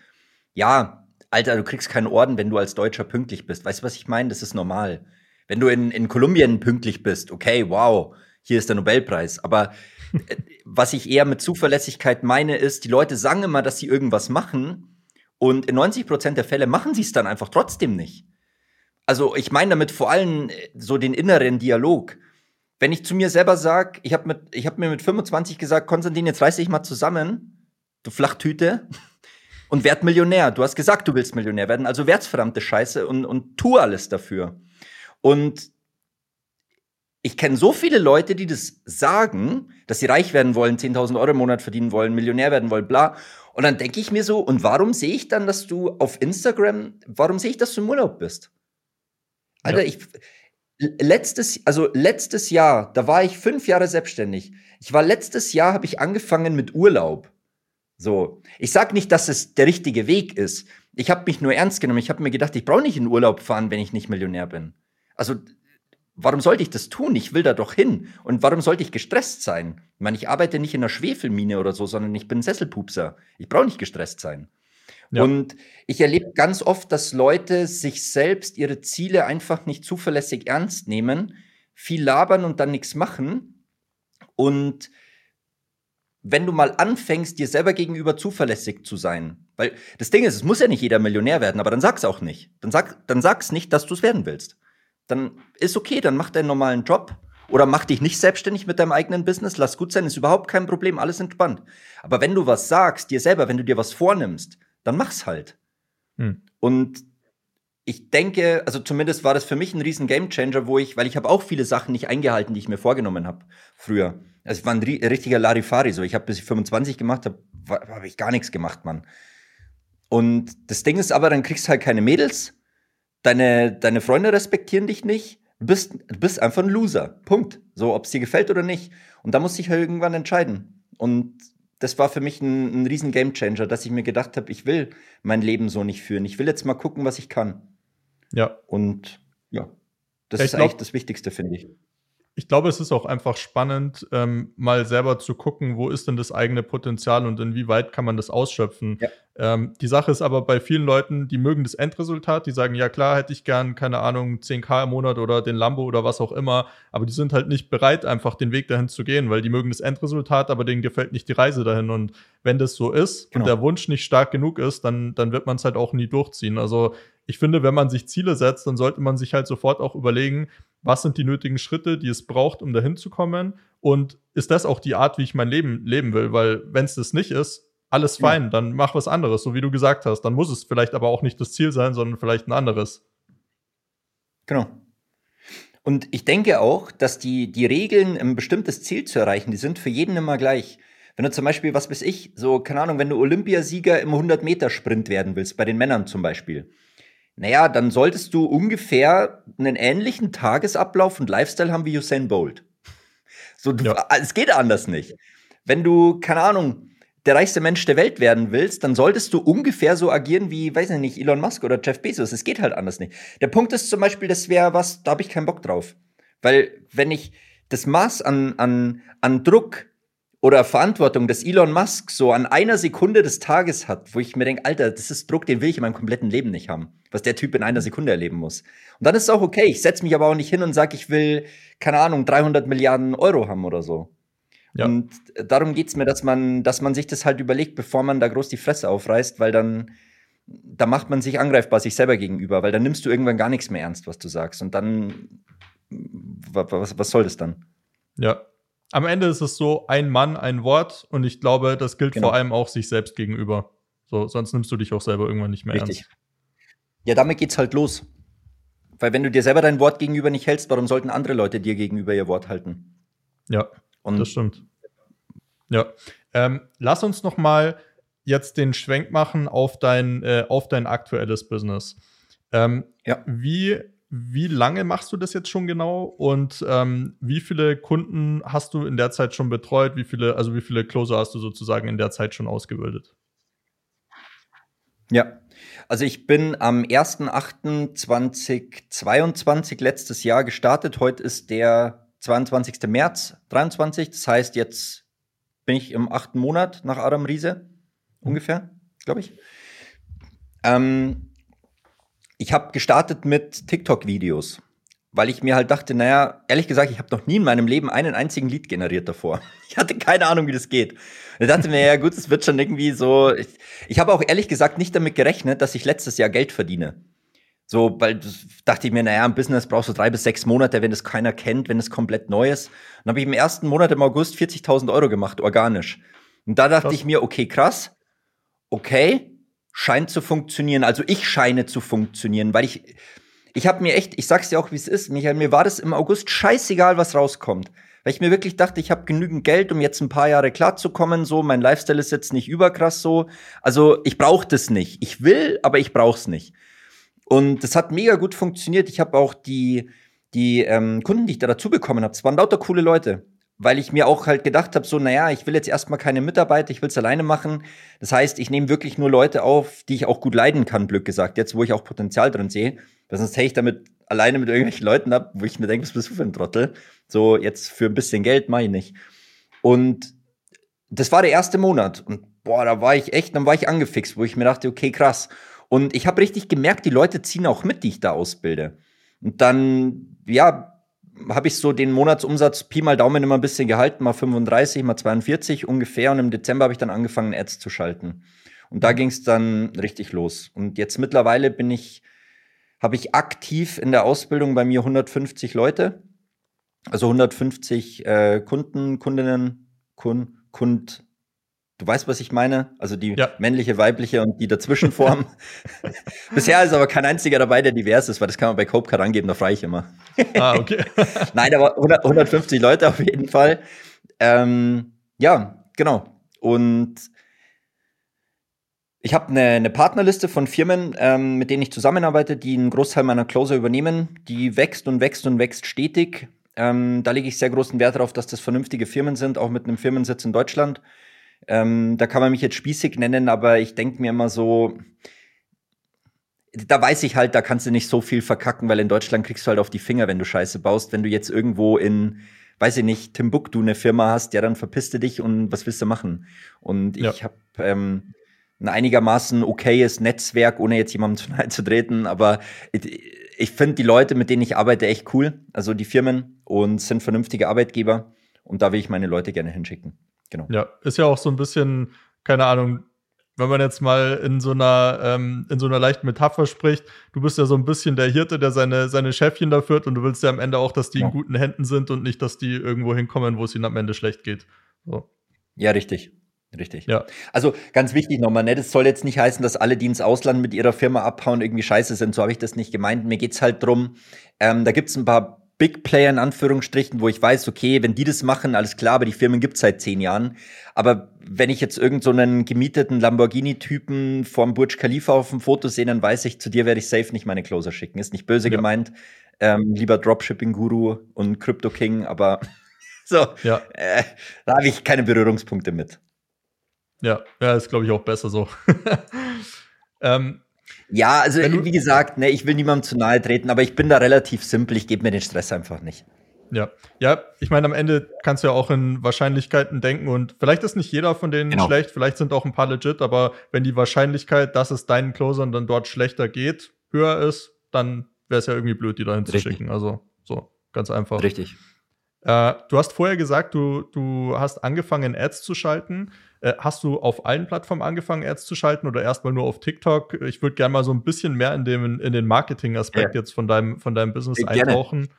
Ja, Alter, du kriegst keinen Orden, wenn du als Deutscher pünktlich bist. Weißt du, was ich meine? Das ist normal. Wenn du in, in Kolumbien pünktlich bist, okay, wow, hier ist der Nobelpreis. Aber äh, was ich eher mit Zuverlässigkeit meine, ist, die Leute sagen immer, dass sie irgendwas machen und in 90 Prozent der Fälle machen sie es dann einfach trotzdem nicht. Also ich meine damit vor allem äh, so den inneren Dialog. Wenn ich zu mir selber sage, ich habe hab mir mit 25 gesagt, Konstantin, jetzt reiß dich mal zusammen, du Flachtüte, und werd Millionär. Du hast gesagt, du willst Millionär werden, also werd's verdammte Scheiße und, und tu alles dafür. Und ich kenne so viele Leute, die das sagen, dass sie reich werden wollen, 10.000 Euro im Monat verdienen wollen, Millionär werden wollen, bla. Und dann denke ich mir so, und warum sehe ich dann, dass du auf Instagram, warum sehe ich, dass du im Urlaub bist? Alter, ja. ich, letztes, also letztes Jahr, da war ich fünf Jahre selbstständig. Ich war letztes Jahr, habe ich angefangen mit Urlaub. So, ich sag nicht, dass es der richtige Weg ist. Ich habe mich nur ernst genommen. Ich habe mir gedacht, ich brauche nicht in Urlaub fahren, wenn ich nicht Millionär bin. Also, warum sollte ich das tun? Ich will da doch hin. Und warum sollte ich gestresst sein? Ich meine, ich arbeite nicht in einer Schwefelmine oder so, sondern ich bin Sesselpupser. Ich brauche nicht gestresst sein. Ja. Und ich erlebe ganz oft, dass Leute sich selbst ihre Ziele einfach nicht zuverlässig ernst nehmen, viel labern und dann nichts machen. Und wenn du mal anfängst, dir selber gegenüber zuverlässig zu sein, weil das Ding ist, es muss ja nicht jeder Millionär werden, aber dann sag's auch nicht. Dann sag, dann sag's nicht, dass du es werden willst. Dann ist okay, dann mach deinen normalen Job oder mach dich nicht selbstständig mit deinem eigenen Business, lass gut sein, ist überhaupt kein Problem, alles entspannt. Aber wenn du was sagst, dir selber, wenn du dir was vornimmst, dann mach's halt. Hm. Und ich denke, also zumindest war das für mich ein riesen Gamechanger, wo ich, weil ich habe auch viele Sachen nicht eingehalten, die ich mir vorgenommen habe früher. Also ich war ein richtiger Larifari, so ich habe bis ich 25 gemacht habe, habe ich gar nichts gemacht, Mann. Und das Ding ist aber, dann kriegst du halt keine Mädels, deine, deine Freunde respektieren dich nicht, du bist, du bist einfach ein Loser. Punkt. So, ob es dir gefällt oder nicht. Und da musste ich halt irgendwann entscheiden. Und das war für mich ein, ein riesen Gamechanger, dass ich mir gedacht habe, ich will mein Leben so nicht führen. Ich will jetzt mal gucken, was ich kann. Ja. Und ja, das ich ist glaub, eigentlich das Wichtigste, finde ich ich glaube, es ist auch einfach spannend, ähm, mal selber zu gucken, wo ist denn das eigene Potenzial und inwieweit kann man das ausschöpfen. Ja. Ähm, die Sache ist aber bei vielen Leuten, die mögen das Endresultat, die sagen, ja klar, hätte ich gern, keine Ahnung, 10k im Monat oder den Lambo oder was auch immer, aber die sind halt nicht bereit, einfach den Weg dahin zu gehen, weil die mögen das Endresultat, aber denen gefällt nicht die Reise dahin. Und wenn das so ist genau. und der Wunsch nicht stark genug ist, dann, dann wird man es halt auch nie durchziehen. Also ich finde, wenn man sich Ziele setzt, dann sollte man sich halt sofort auch überlegen, was sind die nötigen Schritte, die es braucht, um dahin zu kommen? Und ist das auch die Art, wie ich mein Leben leben will? Weil wenn es das nicht ist, alles fein, ja. dann mach was anderes, so wie du gesagt hast. Dann muss es vielleicht aber auch nicht das Ziel sein, sondern vielleicht ein anderes. Genau. Und ich denke auch, dass die, die Regeln, ein bestimmtes Ziel zu erreichen, die sind für jeden immer gleich. Wenn du zum Beispiel, was weiß ich, so, keine Ahnung, wenn du Olympiasieger im 100-Meter-Sprint werden willst, bei den Männern zum Beispiel, naja, dann solltest du ungefähr einen ähnlichen Tagesablauf und Lifestyle haben wie Usain Bolt. So, du, ja. es geht anders nicht. Wenn du, keine Ahnung, der reichste Mensch der Welt werden willst, dann solltest du ungefähr so agieren wie, weiß ich nicht, Elon Musk oder Jeff Bezos. Es geht halt anders nicht. Der Punkt ist zum Beispiel, das wäre was, da habe ich keinen Bock drauf. Weil, wenn ich das Maß an, an, an Druck oder Verantwortung, dass Elon Musk so an einer Sekunde des Tages hat, wo ich mir denke, Alter, das ist Druck, den will ich in meinem kompletten Leben nicht haben, was der Typ in einer Sekunde erleben muss. Und dann ist es auch okay. Ich setze mich aber auch nicht hin und sage, ich will, keine Ahnung, 300 Milliarden Euro haben oder so. Ja. Und darum geht's mir, dass man, dass man sich das halt überlegt, bevor man da groß die Fresse aufreißt, weil dann, da macht man sich angreifbar sich selber gegenüber, weil dann nimmst du irgendwann gar nichts mehr ernst, was du sagst. Und dann, was, was soll das dann? Ja, am Ende ist es so, ein Mann, ein Wort und ich glaube, das gilt genau. vor allem auch sich selbst gegenüber. So, sonst nimmst du dich auch selber irgendwann nicht mehr Richtig. ernst. Ja, damit geht's halt los. Weil wenn du dir selber dein Wort gegenüber nicht hältst, warum sollten andere Leute dir gegenüber ihr Wort halten? Ja, und das stimmt. Ja, ähm, lass uns noch mal jetzt den Schwenk machen auf dein, äh, auf dein aktuelles Business. Ähm, ja. Wie wie lange machst du das jetzt schon genau und ähm, wie viele Kunden hast du in der Zeit schon betreut? Wie viele, also wie viele Closer hast du sozusagen in der Zeit schon ausgebildet? Ja, also ich bin am 1.8.2022 letztes Jahr gestartet. Heute ist der 22. März 23. Das heißt, jetzt bin ich im achten Monat nach Adam Riese, ungefähr, glaube ich. Ähm, ich habe gestartet mit TikTok-Videos, weil ich mir halt dachte, naja, ehrlich gesagt, ich habe noch nie in meinem Leben einen einzigen Lied generiert davor. Ich hatte keine Ahnung, wie das geht. Ich dachte mir, ja gut, es wird schon irgendwie so. Ich, ich habe auch ehrlich gesagt nicht damit gerechnet, dass ich letztes Jahr Geld verdiene. So, weil dachte ich mir, naja, im Business brauchst du drei bis sechs Monate, wenn es keiner kennt, wenn es komplett neu ist. Dann habe ich im ersten Monat im August 40.000 Euro gemacht, organisch. Und da dachte krass. ich mir, okay, krass, okay, scheint zu funktionieren. Also ich scheine zu funktionieren, weil ich, ich habe mir echt, ich sag's dir auch, wie es ist, Michael, mir war das im August scheißegal, was rauskommt. Weil ich mir wirklich dachte, ich habe genügend Geld, um jetzt ein paar Jahre klarzukommen. So, mein Lifestyle ist jetzt nicht überkrass so. Also ich brauche das nicht. Ich will, aber ich brauch's nicht. Und das hat mega gut funktioniert. Ich habe auch die, die ähm, Kunden, die ich da dazu bekommen habe, es waren lauter coole Leute weil ich mir auch halt gedacht habe, so, naja, ich will jetzt erstmal keine Mitarbeiter, ich will es alleine machen. Das heißt, ich nehme wirklich nur Leute auf, die ich auch gut leiden kann, Glück gesagt, jetzt wo ich auch Potenzial drin sehe. Weil sonst hätte ich damit alleine mit irgendwelchen Leuten ab, wo ich mir denke, was bist du für ein Trottel? So, jetzt für ein bisschen Geld mache ich nicht. Und das war der erste Monat. Und boah, da war ich echt, dann war ich angefixt, wo ich mir dachte, okay, krass. Und ich habe richtig gemerkt, die Leute ziehen auch mit, die ich da ausbilde. Und dann, ja, habe ich so den Monatsumsatz Pi mal Daumen immer ein bisschen gehalten, mal 35, mal 42 ungefähr. Und im Dezember habe ich dann angefangen, Ads zu schalten. Und da ging es dann richtig los. Und jetzt mittlerweile bin ich, habe ich aktiv in der Ausbildung bei mir 150 Leute. Also 150 äh, Kunden, Kundinnen, Kund, Kund, Du weißt, was ich meine? Also die ja. männliche, weibliche und die Dazwischenform. Bisher ist aber kein einziger dabei, der divers ist, weil das kann man bei Copecard angeben, da frage ich immer. ah, okay. Nein, aber 100, 150 Leute auf jeden Fall. Ähm, ja, genau. Und ich habe eine, eine Partnerliste von Firmen, ähm, mit denen ich zusammenarbeite, die einen Großteil meiner Closer übernehmen. Die wächst und wächst und wächst stetig. Ähm, da lege ich sehr großen Wert darauf, dass das vernünftige Firmen sind, auch mit einem Firmensitz in Deutschland. Ähm, da kann man mich jetzt spießig nennen, aber ich denke mir immer so, da weiß ich halt, da kannst du nicht so viel verkacken, weil in Deutschland kriegst du halt auf die Finger, wenn du Scheiße baust. Wenn du jetzt irgendwo in, weiß ich nicht, Timbuktu eine Firma hast, ja, dann verpisst du dich und was willst du machen? Und ich ja. habe ähm, ein einigermaßen okayes Netzwerk, ohne jetzt jemandem zu nahe zu treten, aber ich, ich finde die Leute, mit denen ich arbeite, echt cool. Also die Firmen und sind vernünftige Arbeitgeber und da will ich meine Leute gerne hinschicken. Genau. Ja, ist ja auch so ein bisschen, keine Ahnung, wenn man jetzt mal in so einer, ähm, in so einer leichten Metapher spricht, du bist ja so ein bisschen der Hirte, der seine, seine Schäfchen da führt und du willst ja am Ende auch, dass die ja. in guten Händen sind und nicht, dass die irgendwo hinkommen, wo es ihnen am Ende schlecht geht. So. Ja, richtig. Richtig. Ja. Also ganz wichtig nochmal, ne, das soll jetzt nicht heißen, dass alle, die ins Ausland mit ihrer Firma abhauen, irgendwie scheiße sind. So habe ich das nicht gemeint. Mir geht's halt drum, ähm, da gibt's ein paar Big Player in Anführungsstrichen, wo ich weiß, okay, wenn die das machen, alles klar, aber die Firmen gibt's seit zehn Jahren. Aber wenn ich jetzt irgendeinen so gemieteten Lamborghini-Typen vorm Burj Khalifa auf dem Foto sehe, dann weiß ich, zu dir werde ich safe nicht meine Closer schicken. Ist nicht böse ja. gemeint. Ähm, lieber Dropshipping-Guru und Crypto King, aber so, ja. äh, da habe ich keine Berührungspunkte mit. Ja, ja, ist glaube ich auch besser so. ähm, ja, also wie gesagt, ne, ich will niemandem zu nahe treten, aber ich bin da relativ simpel, ich gebe mir den Stress einfach nicht. Ja, ja, ich meine, am Ende kannst du ja auch in Wahrscheinlichkeiten denken und vielleicht ist nicht jeder von denen genau. schlecht, vielleicht sind auch ein paar legit, aber wenn die Wahrscheinlichkeit, dass es deinen Closern dann dort schlechter geht, höher ist, dann wäre es ja irgendwie blöd, die dahin zu schicken. Also so, ganz einfach. Richtig. Äh, du hast vorher gesagt, du, du hast angefangen, Ads zu schalten. Äh, hast du auf allen Plattformen angefangen, Ads zu schalten oder erstmal nur auf TikTok? Ich würde gerne mal so ein bisschen mehr in, dem, in den Marketing-Aspekt ja. jetzt von deinem, von deinem Business Sehr eintauchen. Gerne.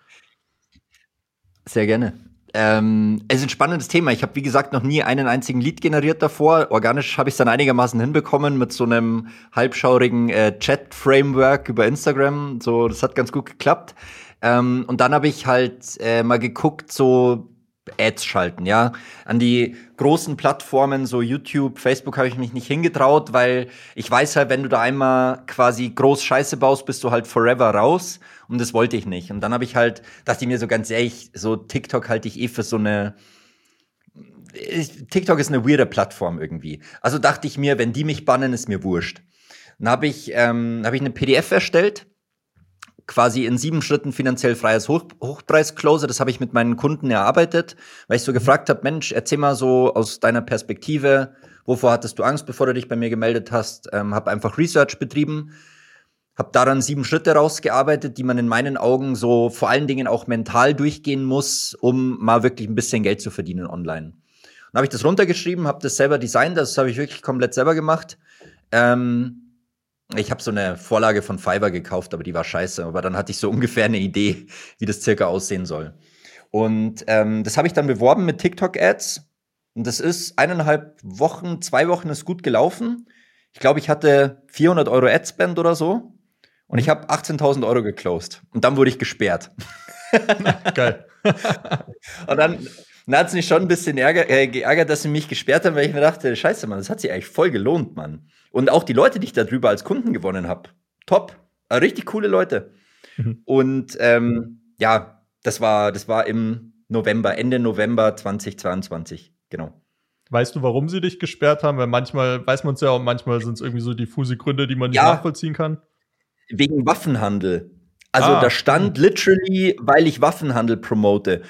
Sehr gerne. Ähm, es ist ein spannendes Thema. Ich habe, wie gesagt, noch nie einen einzigen Lead generiert davor. Organisch habe ich es dann einigermaßen hinbekommen mit so einem halbschaurigen äh, Chat-Framework über Instagram. So, das hat ganz gut geklappt. Ähm, und dann habe ich halt äh, mal geguckt, so Ads schalten, ja. An die großen Plattformen, so YouTube, Facebook, habe ich mich nicht hingetraut, weil ich weiß halt, wenn du da einmal quasi groß Scheiße baust, bist du halt forever raus. Und das wollte ich nicht. Und dann habe ich halt, dachte ich mir so ganz ehrlich, so TikTok halte ich eh für so eine. TikTok ist eine weirde Plattform irgendwie. Also dachte ich mir, wenn die mich bannen, ist mir wurscht. Dann habe ich, ähm, hab ich eine PDF erstellt quasi in sieben Schritten finanziell freies Hoch Hochpreis-Closer. Das habe ich mit meinen Kunden erarbeitet, weil ich so gefragt habe, Mensch, erzähl mal so aus deiner Perspektive, wovor hattest du Angst, bevor du dich bei mir gemeldet hast? Ähm, habe einfach Research betrieben, habe daran sieben Schritte rausgearbeitet, die man in meinen Augen so vor allen Dingen auch mental durchgehen muss, um mal wirklich ein bisschen Geld zu verdienen online. Dann habe ich das runtergeschrieben, habe das selber designt, das habe ich wirklich komplett selber gemacht. Ähm, ich habe so eine Vorlage von Fiverr gekauft, aber die war scheiße. Aber dann hatte ich so ungefähr eine Idee, wie das circa aussehen soll. Und ähm, das habe ich dann beworben mit TikTok-Ads. Und das ist eineinhalb Wochen, zwei Wochen ist gut gelaufen. Ich glaube, ich hatte 400 Euro Adspend oder so. Und ich habe 18.000 Euro geclosed. Und dann wurde ich gesperrt. Geil. und dann, dann hat es mich schon ein bisschen ärger, äh, geärgert, dass sie mich gesperrt haben, weil ich mir dachte, scheiße, Mann, das hat sich eigentlich voll gelohnt, Mann. Und auch die Leute, die ich darüber als Kunden gewonnen habe, top. Äh, richtig coole Leute. Mhm. Und ähm, ja, das war, das war im November, Ende November 2022, genau. Weißt du, warum sie dich gesperrt haben? Weil manchmal weiß man es ja und manchmal sind es irgendwie so diffuse Gründe, die man nicht ja, nachvollziehen kann. Wegen Waffenhandel. Also ah. da stand literally, weil ich Waffenhandel promote.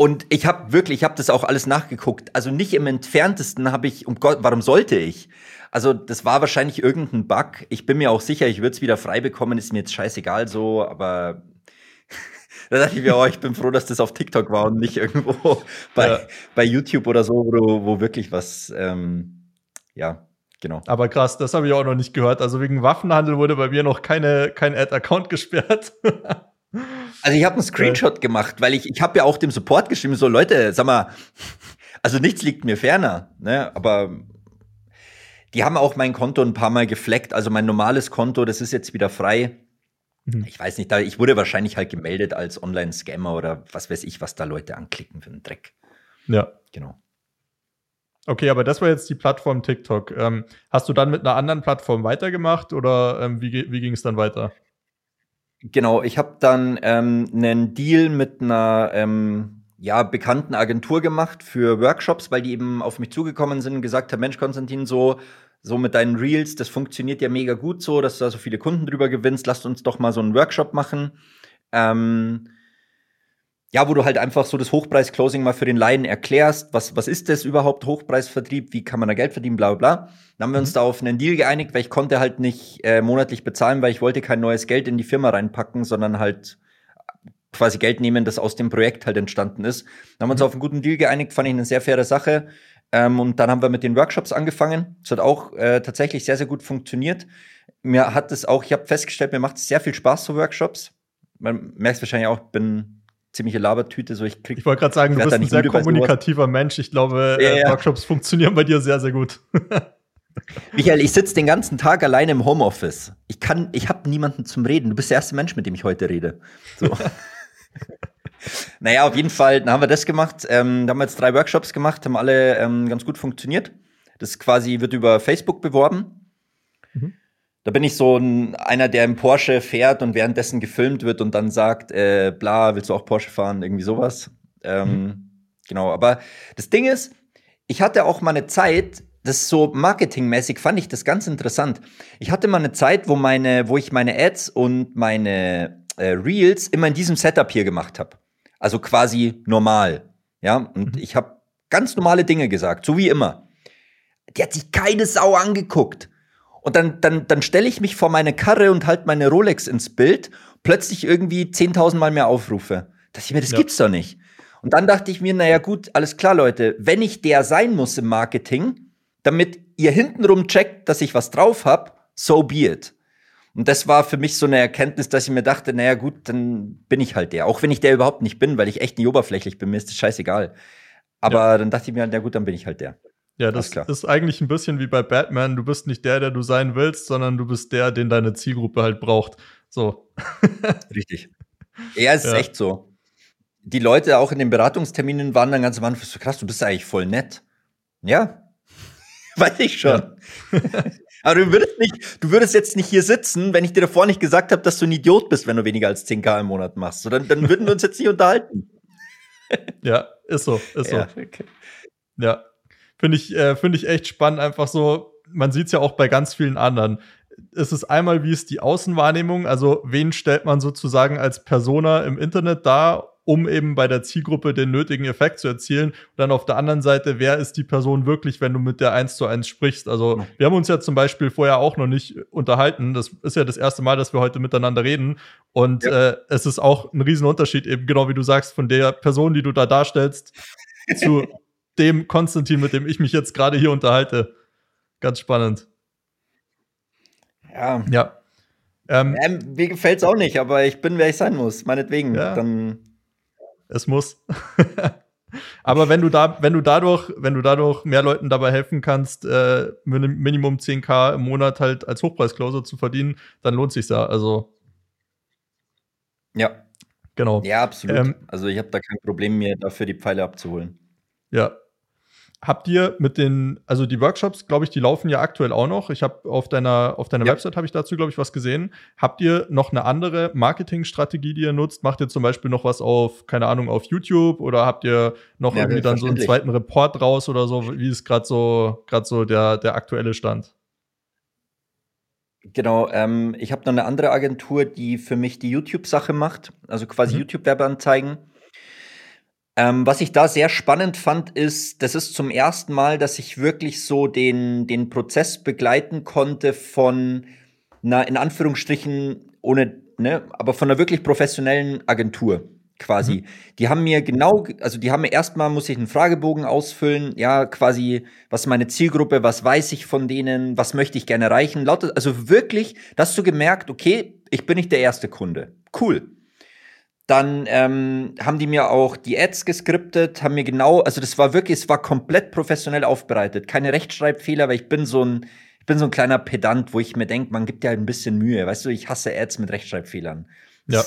Und ich habe wirklich, ich habe das auch alles nachgeguckt. Also nicht im entferntesten habe ich, um Gott, warum sollte ich? Also das war wahrscheinlich irgendein Bug. Ich bin mir auch sicher, ich würde es wieder frei bekommen. Ist mir jetzt scheißegal so, aber da dachte ich mir, oh, ich bin froh, dass das auf TikTok war und nicht irgendwo bei, ja. bei YouTube oder so, wo, wo wirklich was, ähm, ja, genau. Aber krass, das habe ich auch noch nicht gehört. Also wegen Waffenhandel wurde bei mir noch keine, kein Ad-Account gesperrt. Also ich habe einen Screenshot gemacht, weil ich, ich habe ja auch dem Support geschrieben, so Leute, sag mal, also nichts liegt mir ferner, ne? Aber die haben auch mein Konto ein paar Mal gefleckt, also mein normales Konto, das ist jetzt wieder frei. Mhm. Ich weiß nicht, ich wurde wahrscheinlich halt gemeldet als Online-Scammer oder was weiß ich, was da Leute anklicken für einen Dreck. Ja. Genau. Okay, aber das war jetzt die Plattform TikTok. Ähm, hast du dann mit einer anderen Plattform weitergemacht oder ähm, wie, wie ging es dann weiter? Genau, ich habe dann ähm, einen Deal mit einer ähm, ja, bekannten Agentur gemacht für Workshops, weil die eben auf mich zugekommen sind und gesagt haben, Mensch, Konstantin, so, so mit deinen Reels, das funktioniert ja mega gut so, dass du da so viele Kunden drüber gewinnst, lasst uns doch mal so einen Workshop machen. Ähm, ja, wo du halt einfach so das Hochpreis-Closing mal für den Laien erklärst, was, was ist das überhaupt, Hochpreisvertrieb, wie kann man da Geld verdienen, bla bla bla. Dann haben wir uns mhm. da auf einen Deal geeinigt, weil ich konnte halt nicht äh, monatlich bezahlen, weil ich wollte kein neues Geld in die Firma reinpacken, sondern halt quasi Geld nehmen, das aus dem Projekt halt entstanden ist. Dann haben wir uns mhm. auf einen guten Deal geeinigt, fand ich eine sehr faire Sache. Ähm, und dann haben wir mit den Workshops angefangen. Das hat auch äh, tatsächlich sehr, sehr gut funktioniert. Mir hat es auch, ich habe festgestellt, mir macht es sehr viel Spaß, so Workshops. Man merkt wahrscheinlich auch, ich bin ziemliche Labertüte. So, ich krieg, ich wollte gerade sagen, du bist ein sehr kommunikativer Mensch. Ich glaube, ja, äh, Workshops funktionieren bei dir sehr, sehr gut. Michael, ich sitze den ganzen Tag alleine im Homeoffice. Ich kann, ich habe niemanden zum Reden. Du bist der erste Mensch, mit dem ich heute rede. So. naja, auf jeden Fall, dann haben wir das gemacht. Ähm, da haben wir jetzt drei Workshops gemacht, haben alle ähm, ganz gut funktioniert. Das quasi wird über Facebook beworben. Da bin ich so ein, einer, der im Porsche fährt und währenddessen gefilmt wird und dann sagt, äh, bla, willst du auch Porsche fahren? Irgendwie sowas. Ähm, mhm. Genau, aber das Ding ist, ich hatte auch mal eine Zeit, das ist so marketingmäßig fand ich das ganz interessant. Ich hatte mal eine Zeit, wo meine, wo ich meine Ads und meine äh, Reels immer in diesem Setup hier gemacht habe. Also quasi normal. Ja, und mhm. ich habe ganz normale Dinge gesagt, so wie immer. Die hat sich keine Sau angeguckt. Und dann, dann, dann stelle ich mich vor meine Karre und halt meine Rolex ins Bild, plötzlich irgendwie 10.000 Mal mehr Aufrufe. Das ich mir, das ja. gibt's doch nicht. Und dann dachte ich mir, naja gut, alles klar, Leute, wenn ich der sein muss im Marketing, damit ihr hintenrum checkt, dass ich was drauf hab, so be it. Und das war für mich so eine Erkenntnis, dass ich mir dachte, naja gut, dann bin ich halt der. Auch wenn ich der überhaupt nicht bin, weil ich echt nicht oberflächlich bin, mir ist das scheißegal. Aber ja. dann dachte ich mir, na gut, dann bin ich halt der. Ja, das ist eigentlich ein bisschen wie bei Batman. Du bist nicht der, der du sein willst, sondern du bist der, den deine Zielgruppe halt braucht. So. Richtig. Ja, es ist ja. echt so. die Leute auch in den Beratungsterminen waren dann ganz am Anfang so krass, du bist eigentlich voll nett. Ja, weiß ich schon. Ja. Aber du würdest nicht, du würdest jetzt nicht hier sitzen, wenn ich dir davor nicht gesagt habe, dass du ein Idiot bist, wenn du weniger als 10k im Monat machst. So, dann, dann würden wir uns jetzt nicht unterhalten. Ja, ist so, ist so. Ja, okay. ja. Finde ich, äh, finde ich echt spannend, einfach so. Man sieht es ja auch bei ganz vielen anderen. Es ist einmal, wie ist die Außenwahrnehmung, also wen stellt man sozusagen als Persona im Internet dar um eben bei der Zielgruppe den nötigen Effekt zu erzielen. Und dann auf der anderen Seite, wer ist die Person wirklich, wenn du mit der eins zu eins sprichst? Also wir haben uns ja zum Beispiel vorher auch noch nicht unterhalten. Das ist ja das erste Mal, dass wir heute miteinander reden. Und ja. äh, es ist auch ein Riesenunterschied, eben genau wie du sagst, von der Person, die du da darstellst, zu dem Konstantin, mit dem ich mich jetzt gerade hier unterhalte. Ganz spannend. Ja. Ja. Ähm, ähm, mir gefällt es auch nicht, aber ich bin, wer ich sein muss, meinetwegen. Ja. Dann es muss. Aber wenn du da, wenn du dadurch, wenn du dadurch mehr Leuten dabei helfen kannst, äh, Minimum 10k im Monat halt als Hochpreisklause zu verdienen, dann lohnt sich ja. Also ja, genau. Ja, absolut. Ähm, also ich habe da kein Problem, mir dafür die Pfeile abzuholen. Ja, Habt ihr mit den, also die Workshops, glaube ich, die laufen ja aktuell auch noch. Ich habe auf deiner, auf deiner ja. Website habe ich dazu, glaube ich, was gesehen. Habt ihr noch eine andere Marketingstrategie, die ihr nutzt? Macht ihr zum Beispiel noch was auf, keine Ahnung, auf YouTube oder habt ihr noch ja, irgendwie dann so einen zweiten Report raus oder so? Wie ist gerade so, gerade so der, der aktuelle Stand? Genau, ähm, ich habe noch eine andere Agentur, die für mich die YouTube-Sache macht, also quasi mhm. YouTube-Werbeanzeigen. Ähm, was ich da sehr spannend fand, ist, das ist zum ersten Mal, dass ich wirklich so den, den Prozess begleiten konnte von einer, in Anführungsstrichen, ohne, ne, aber von einer wirklich professionellen Agentur quasi. Mhm. Die haben mir genau, also die haben mir erstmal, muss ich einen Fragebogen ausfüllen, ja, quasi, was ist meine Zielgruppe, was weiß ich von denen, was möchte ich gerne erreichen. Lauter, also wirklich, dass du gemerkt, okay, ich bin nicht der erste Kunde. Cool. Dann ähm, haben die mir auch die Ads geskriptet, haben mir genau, also das war wirklich, es war komplett professionell aufbereitet. Keine Rechtschreibfehler, weil ich bin so ein, ich bin so ein kleiner Pedant, wo ich mir denke, man gibt ja halt ein bisschen Mühe. Weißt du, ich hasse Ads mit Rechtschreibfehlern. Ja.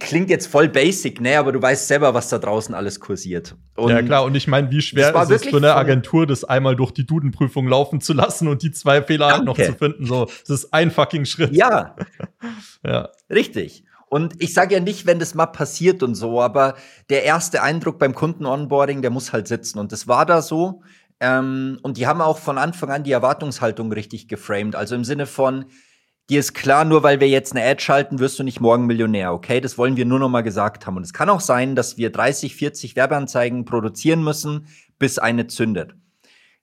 klingt jetzt voll basic, ne, aber du weißt selber, was da draußen alles kursiert. Und ja, klar, und ich meine, wie schwer ist es für eine Agentur, das einmal durch die Dudenprüfung laufen zu lassen und die zwei Fehler halt noch zu finden? So, das ist ein fucking Schritt. Ja. ja. Richtig. Und ich sage ja nicht, wenn das mal passiert und so, aber der erste Eindruck beim Kunden-Onboarding, der muss halt sitzen. Und das war da so. Ähm, und die haben auch von Anfang an die Erwartungshaltung richtig geframed. Also im Sinne von, dir ist klar, nur weil wir jetzt eine Ad schalten, wirst du nicht morgen Millionär, okay? Das wollen wir nur noch mal gesagt haben. Und es kann auch sein, dass wir 30, 40 Werbeanzeigen produzieren müssen, bis eine zündet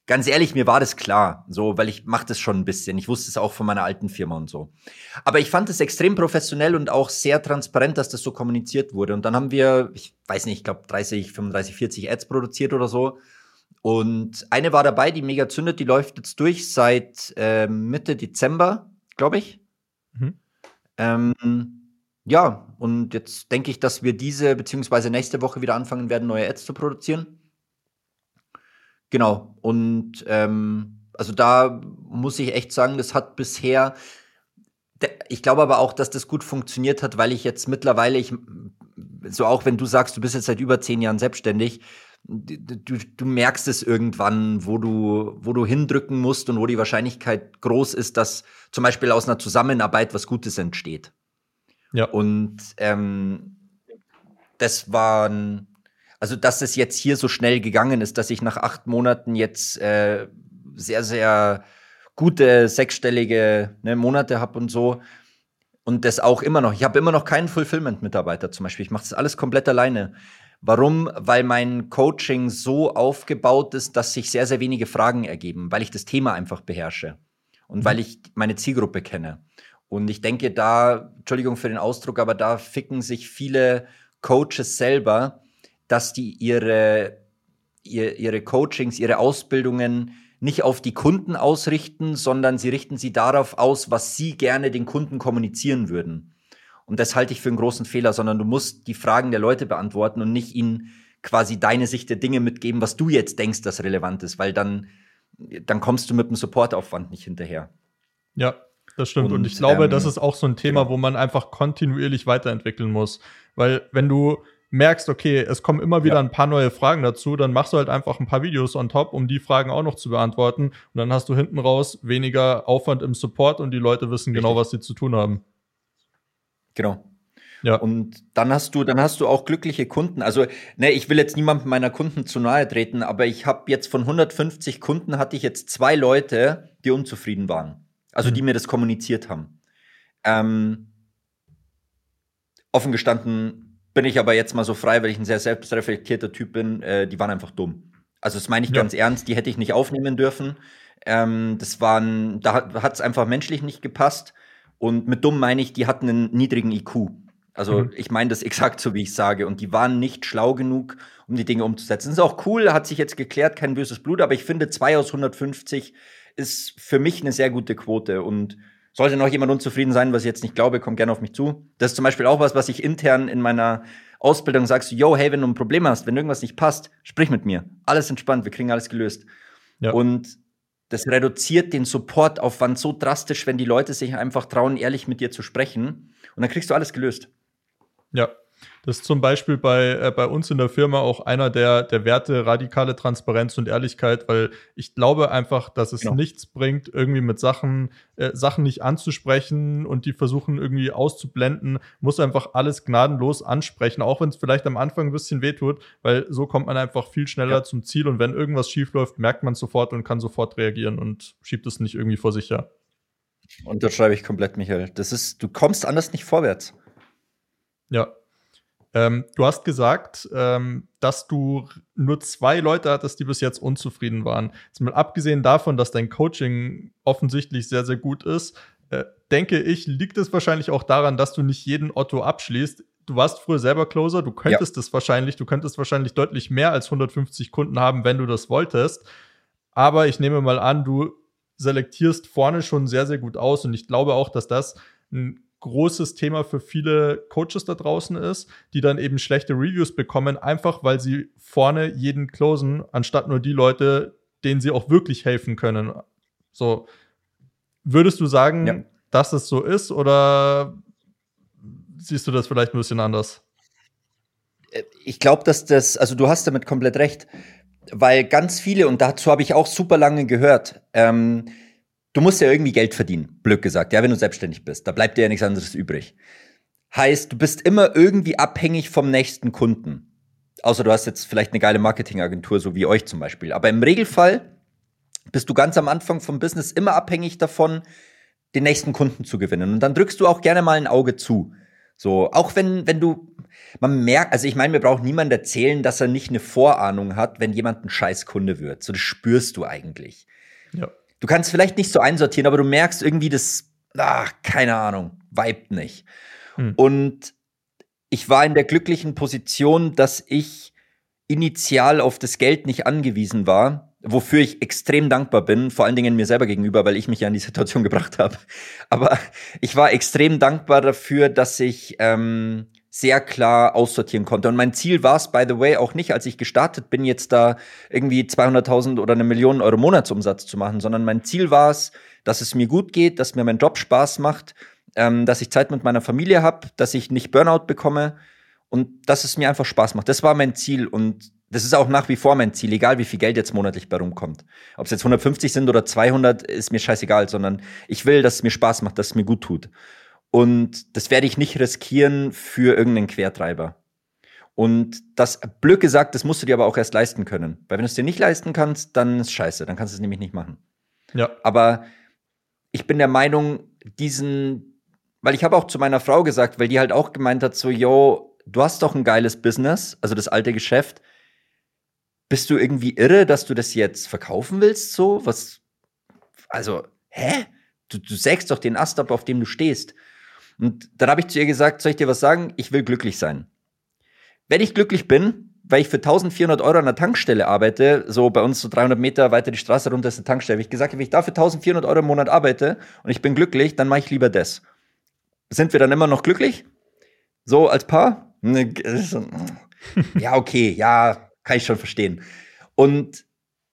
ganz ehrlich, mir war das klar, so, weil ich mache das schon ein bisschen. Ich wusste es auch von meiner alten Firma und so. Aber ich fand es extrem professionell und auch sehr transparent, dass das so kommuniziert wurde. Und dann haben wir, ich weiß nicht, ich glaube 30, 35, 40 Ads produziert oder so. Und eine war dabei, die mega zündet, die läuft jetzt durch seit äh, Mitte Dezember, glaube ich. Mhm. Ähm, ja, und jetzt denke ich, dass wir diese beziehungsweise nächste Woche wieder anfangen werden, neue Ads zu produzieren. Genau. Und ähm, also da muss ich echt sagen, das hat bisher, ich glaube aber auch, dass das gut funktioniert hat, weil ich jetzt mittlerweile, ich, so auch wenn du sagst, du bist jetzt seit über zehn Jahren selbstständig, du, du merkst es irgendwann, wo du, wo du hindrücken musst und wo die Wahrscheinlichkeit groß ist, dass zum Beispiel aus einer Zusammenarbeit was Gutes entsteht. Ja. Und ähm, das waren also dass es jetzt hier so schnell gegangen ist, dass ich nach acht Monaten jetzt äh, sehr, sehr gute sechsstellige ne, Monate habe und so. Und das auch immer noch. Ich habe immer noch keinen Fulfillment-Mitarbeiter zum Beispiel. Ich mache das alles komplett alleine. Warum? Weil mein Coaching so aufgebaut ist, dass sich sehr, sehr wenige Fragen ergeben, weil ich das Thema einfach beherrsche und mhm. weil ich meine Zielgruppe kenne. Und ich denke, da, Entschuldigung für den Ausdruck, aber da ficken sich viele Coaches selber, dass die ihre, ihre Coachings, ihre Ausbildungen nicht auf die Kunden ausrichten, sondern sie richten sie darauf aus, was sie gerne den Kunden kommunizieren würden. Und das halte ich für einen großen Fehler, sondern du musst die Fragen der Leute beantworten und nicht ihnen quasi deine Sicht der Dinge mitgeben, was du jetzt denkst, das relevant ist, weil dann, dann kommst du mit dem Supportaufwand nicht hinterher. Ja, das stimmt. Und, und ich glaube, ähm, das ist auch so ein Thema, genau. wo man einfach kontinuierlich weiterentwickeln muss. Weil wenn du merkst, okay, es kommen immer wieder ja. ein paar neue Fragen dazu, dann machst du halt einfach ein paar Videos on top, um die Fragen auch noch zu beantworten. Und dann hast du hinten raus weniger Aufwand im Support und die Leute wissen genau, Richtig. genau, was sie zu tun haben. Genau. Ja. Und dann hast du, dann hast du auch glückliche Kunden. Also, ne, ich will jetzt niemandem meiner Kunden zu nahe treten, aber ich habe jetzt von 150 Kunden hatte ich jetzt zwei Leute, die unzufrieden waren. Also, mhm. die mir das kommuniziert haben. Ähm, offen gestanden bin ich aber jetzt mal so frei, weil ich ein sehr selbstreflektierter Typ bin. Äh, die waren einfach dumm. Also das meine ich ja. ganz ernst. Die hätte ich nicht aufnehmen dürfen. Ähm, das waren, da hat es einfach menschlich nicht gepasst. Und mit dumm meine ich, die hatten einen niedrigen IQ. Also mhm. ich meine das exakt so, wie ich sage. Und die waren nicht schlau genug, um die Dinge umzusetzen. Das ist auch cool, hat sich jetzt geklärt, kein böses Blut. Aber ich finde, zwei aus 150 ist für mich eine sehr gute Quote. Und sollte noch jemand unzufrieden sein, was ich jetzt nicht glaube, kommt gerne auf mich zu. Das ist zum Beispiel auch was, was ich intern in meiner Ausbildung sagst, yo, hey, wenn du ein Problem hast, wenn irgendwas nicht passt, sprich mit mir. Alles entspannt, wir kriegen alles gelöst. Ja. Und das reduziert den Supportaufwand so drastisch, wenn die Leute sich einfach trauen, ehrlich mit dir zu sprechen. Und dann kriegst du alles gelöst. Ja, das ist zum Beispiel bei, äh, bei uns in der Firma auch einer der, der Werte radikale Transparenz und Ehrlichkeit, weil ich glaube einfach, dass es genau. nichts bringt, irgendwie mit Sachen, äh, Sachen nicht anzusprechen und die versuchen irgendwie auszublenden, muss einfach alles gnadenlos ansprechen, auch wenn es vielleicht am Anfang ein bisschen wehtut, weil so kommt man einfach viel schneller ja. zum Ziel und wenn irgendwas schief läuft, merkt man sofort und kann sofort reagieren und schiebt es nicht irgendwie vor sich her. Unterschreibe ich komplett, Michael. Das ist, du kommst anders nicht vorwärts. Ja, ähm, du hast gesagt, ähm, dass du nur zwei Leute hattest, die bis jetzt unzufrieden waren. Jetzt mal abgesehen davon, dass dein Coaching offensichtlich sehr, sehr gut ist, äh, denke ich, liegt es wahrscheinlich auch daran, dass du nicht jeden Otto abschließt. Du warst früher selber Closer, du könntest ja. es wahrscheinlich, du könntest wahrscheinlich deutlich mehr als 150 Kunden haben, wenn du das wolltest. Aber ich nehme mal an, du selektierst vorne schon sehr, sehr gut aus und ich glaube auch, dass das ein großes Thema für viele Coaches da draußen ist, die dann eben schlechte Reviews bekommen, einfach weil sie vorne jeden closen, anstatt nur die Leute, denen sie auch wirklich helfen können. So, würdest du sagen, ja. dass es so ist oder siehst du das vielleicht ein bisschen anders? Äh, ich glaube, dass das, also du hast damit komplett recht, weil ganz viele, und dazu habe ich auch super lange gehört, ähm, du musst ja irgendwie Geld verdienen, blöd gesagt, ja, wenn du selbstständig bist. Da bleibt dir ja nichts anderes übrig. Heißt, du bist immer irgendwie abhängig vom nächsten Kunden. Außer du hast jetzt vielleicht eine geile Marketingagentur, so wie euch zum Beispiel. Aber im Regelfall bist du ganz am Anfang vom Business immer abhängig davon, den nächsten Kunden zu gewinnen. Und dann drückst du auch gerne mal ein Auge zu. So, auch wenn, wenn du, man merkt, also ich meine, mir braucht niemand erzählen, dass er nicht eine Vorahnung hat, wenn jemand ein Scheißkunde wird. So, das spürst du eigentlich. Ja. Du kannst vielleicht nicht so einsortieren, aber du merkst irgendwie das, ach, keine Ahnung, vibet nicht. Hm. Und ich war in der glücklichen Position, dass ich initial auf das Geld nicht angewiesen war, wofür ich extrem dankbar bin, vor allen Dingen mir selber gegenüber, weil ich mich ja in die Situation gebracht habe. Aber ich war extrem dankbar dafür, dass ich ähm, sehr klar aussortieren konnte. Und mein Ziel war es, by the way, auch nicht, als ich gestartet bin, jetzt da irgendwie 200.000 oder eine Million Euro Monatsumsatz zu machen, sondern mein Ziel war es, dass es mir gut geht, dass mir mein Job Spaß macht, ähm, dass ich Zeit mit meiner Familie habe, dass ich nicht Burnout bekomme und dass es mir einfach Spaß macht. Das war mein Ziel und das ist auch nach wie vor mein Ziel, egal wie viel Geld jetzt monatlich bei rumkommt. Ob es jetzt 150 sind oder 200, ist mir scheißegal, sondern ich will, dass es mir Spaß macht, dass es mir gut tut. Und das werde ich nicht riskieren für irgendeinen Quertreiber. Und das, blöd gesagt, das musst du dir aber auch erst leisten können. Weil wenn du es dir nicht leisten kannst, dann ist scheiße. Dann kannst du es nämlich nicht machen. Ja. Aber ich bin der Meinung, diesen, weil ich habe auch zu meiner Frau gesagt, weil die halt auch gemeint hat, so, yo, du hast doch ein geiles Business, also das alte Geschäft. Bist du irgendwie irre, dass du das jetzt verkaufen willst, so? Was, also, hä? Du, du sägst doch den Ast ab, auf dem du stehst. Und dann habe ich zu ihr gesagt, soll ich dir was sagen? Ich will glücklich sein. Wenn ich glücklich bin, weil ich für 1400 Euro an der Tankstelle arbeite, so bei uns so 300 Meter weiter die Straße runter ist eine Tankstelle, wenn ich gesagt habe, wenn ich dafür 1400 Euro im Monat arbeite und ich bin glücklich, dann mache ich lieber das. Sind wir dann immer noch glücklich? So als Paar? Ne, ja, okay, ja, kann ich schon verstehen. Und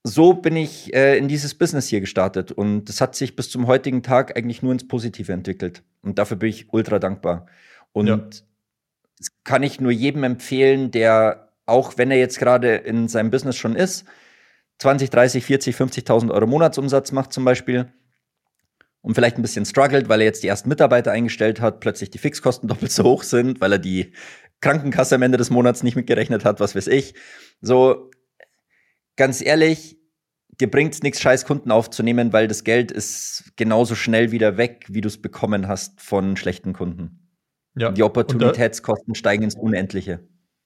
so bin ich äh, in dieses Business hier gestartet und das hat sich bis zum heutigen Tag eigentlich nur ins Positive entwickelt und dafür bin ich ultra dankbar. Und ja. Das kann ich nur jedem empfehlen, der, auch wenn er jetzt gerade in seinem Business schon ist, 20, 30, 40, 50.000 Euro Monatsumsatz macht zum Beispiel und vielleicht ein bisschen struggelt, weil er jetzt die ersten Mitarbeiter eingestellt hat, plötzlich die Fixkosten doppelt so hoch sind, weil er die Krankenkasse am Ende des Monats nicht mitgerechnet hat, was weiß ich. So, ganz ehrlich, dir bringt es nichts, scheiß Kunden aufzunehmen, weil das Geld ist genauso schnell wieder weg, wie du es bekommen hast von schlechten Kunden. Ja. Die Opportunitätskosten steigen ins Unendliche.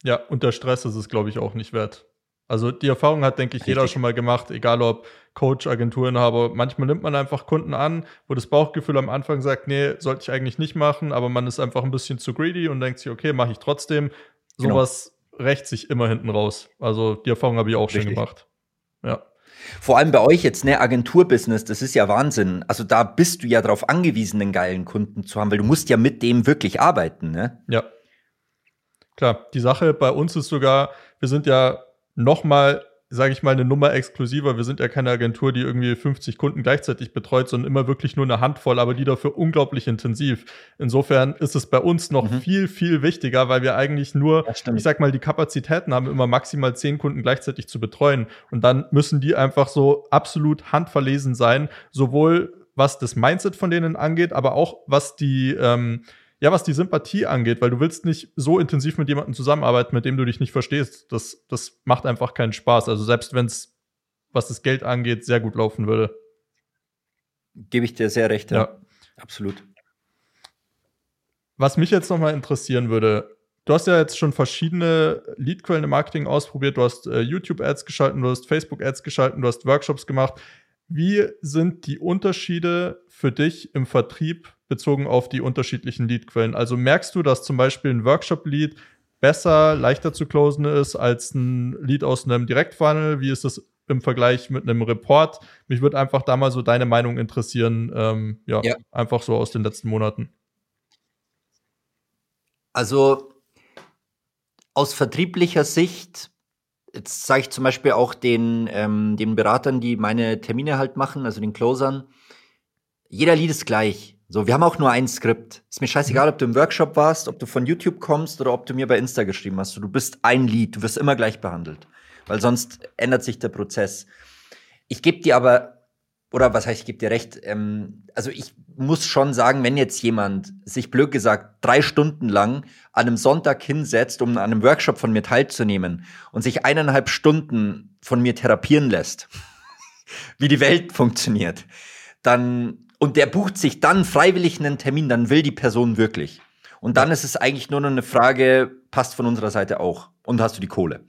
Ja, unter Stress ist es, glaube ich, auch nicht wert. Also die Erfahrung hat, denke ich, Richtig. jeder schon mal gemacht, egal ob Coach, Agenturinhaber. Manchmal nimmt man einfach Kunden an, wo das Bauchgefühl am Anfang sagt, nee, sollte ich eigentlich nicht machen, aber man ist einfach ein bisschen zu greedy und denkt sich, okay, mache ich trotzdem. Genau. Sowas genau. Rächt sich immer hinten raus. Also die Erfahrung habe ich auch Richtig. schon gemacht. Ja. Vor allem bei euch jetzt, ne, Agenturbusiness, das ist ja Wahnsinn. Also da bist du ja darauf angewiesen, einen geilen Kunden zu haben, weil du musst ja mit dem wirklich arbeiten, ne? Ja. Klar, die Sache bei uns ist sogar, wir sind ja noch mal sage ich mal, eine Nummer exklusiver. Wir sind ja keine Agentur, die irgendwie 50 Kunden gleichzeitig betreut, sondern immer wirklich nur eine Handvoll, aber die dafür unglaublich intensiv. Insofern ist es bei uns noch mhm. viel, viel wichtiger, weil wir eigentlich nur, ich sag mal, die Kapazitäten haben, immer maximal zehn Kunden gleichzeitig zu betreuen. Und dann müssen die einfach so absolut handverlesen sein, sowohl was das Mindset von denen angeht, aber auch was die, ähm, ja, was die Sympathie angeht, weil du willst nicht so intensiv mit jemandem zusammenarbeiten, mit dem du dich nicht verstehst. Das, das macht einfach keinen Spaß. Also selbst wenn es, was das Geld angeht, sehr gut laufen würde. Gebe ich dir sehr recht, ja. ja. Absolut. Was mich jetzt nochmal interessieren würde, du hast ja jetzt schon verschiedene Leadquellen im Marketing ausprobiert. Du hast äh, YouTube-Ads geschalten, du hast Facebook-Ads geschalten, du hast Workshops gemacht. Wie sind die Unterschiede für dich im Vertrieb bezogen auf die unterschiedlichen Leadquellen? Also merkst du, dass zum Beispiel ein Workshop-Lead besser, leichter zu closen ist als ein Lead aus einem Direktfunnel? Wie ist das im Vergleich mit einem Report? Mich würde einfach da mal so deine Meinung interessieren, ähm, ja, ja, einfach so aus den letzten Monaten. Also aus vertrieblicher Sicht, jetzt sage ich zum Beispiel auch den, ähm, den Beratern, die meine Termine halt machen, also den Closern, jeder Lied ist gleich. So, wir haben auch nur ein Skript. Ist mir scheißegal, ob du im Workshop warst, ob du von YouTube kommst oder ob du mir bei Insta geschrieben hast. Du bist ein Lied, du wirst immer gleich behandelt. Weil sonst ändert sich der Prozess. Ich gebe dir aber, oder was heißt, ich gebe dir recht, ähm, also ich muss schon sagen, wenn jetzt jemand sich blöd gesagt drei Stunden lang an einem Sonntag hinsetzt, um an einem Workshop von mir teilzunehmen und sich eineinhalb Stunden von mir therapieren lässt, wie die Welt funktioniert, dann und der bucht sich dann freiwillig einen Termin, dann will die Person wirklich. Und dann ist es eigentlich nur noch eine Frage, passt von unserer Seite auch und hast du die Kohle.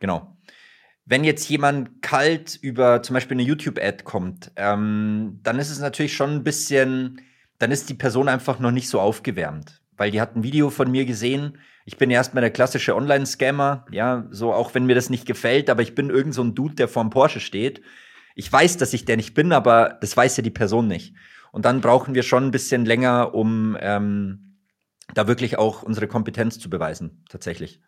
Genau. Wenn jetzt jemand kalt über zum Beispiel eine YouTube-Ad kommt, ähm, dann ist es natürlich schon ein bisschen, dann ist die Person einfach noch nicht so aufgewärmt, weil die hat ein Video von mir gesehen. Ich bin erstmal der klassische Online-Scammer, ja, so auch wenn mir das nicht gefällt, aber ich bin irgend so ein Dude, der vorm Porsche steht ich weiß, dass ich der nicht bin, aber das weiß ja die Person nicht. Und dann brauchen wir schon ein bisschen länger, um ähm, da wirklich auch unsere Kompetenz zu beweisen, tatsächlich.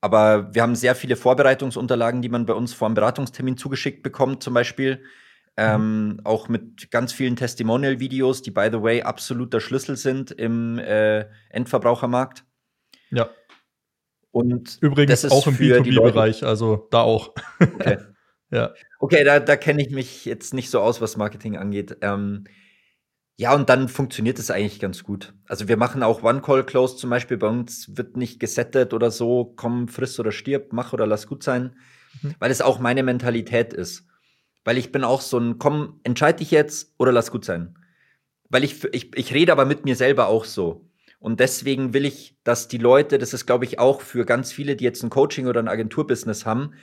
Aber wir haben sehr viele Vorbereitungsunterlagen, die man bei uns vor einem Beratungstermin zugeschickt bekommt, zum Beispiel. Ähm, auch mit ganz vielen Testimonial-Videos, die, by the way, absoluter Schlüssel sind im äh, Endverbrauchermarkt. Ja. Und übrigens auch im B2B-Bereich, also da auch. Okay. Ja. Okay, da, da kenne ich mich jetzt nicht so aus, was Marketing angeht. Ähm, ja, und dann funktioniert es eigentlich ganz gut. Also wir machen auch One-Call-Close zum Beispiel. Bei uns wird nicht gesettet oder so, komm, friss oder stirb, mach oder lass gut sein. Mhm. Weil es auch meine Mentalität ist. Weil ich bin auch so ein, komm, entscheid dich jetzt oder lass gut sein. Weil ich, ich, ich rede aber mit mir selber auch so. Und deswegen will ich, dass die Leute, das ist glaube ich auch für ganz viele, die jetzt ein Coaching oder ein Agenturbusiness haben,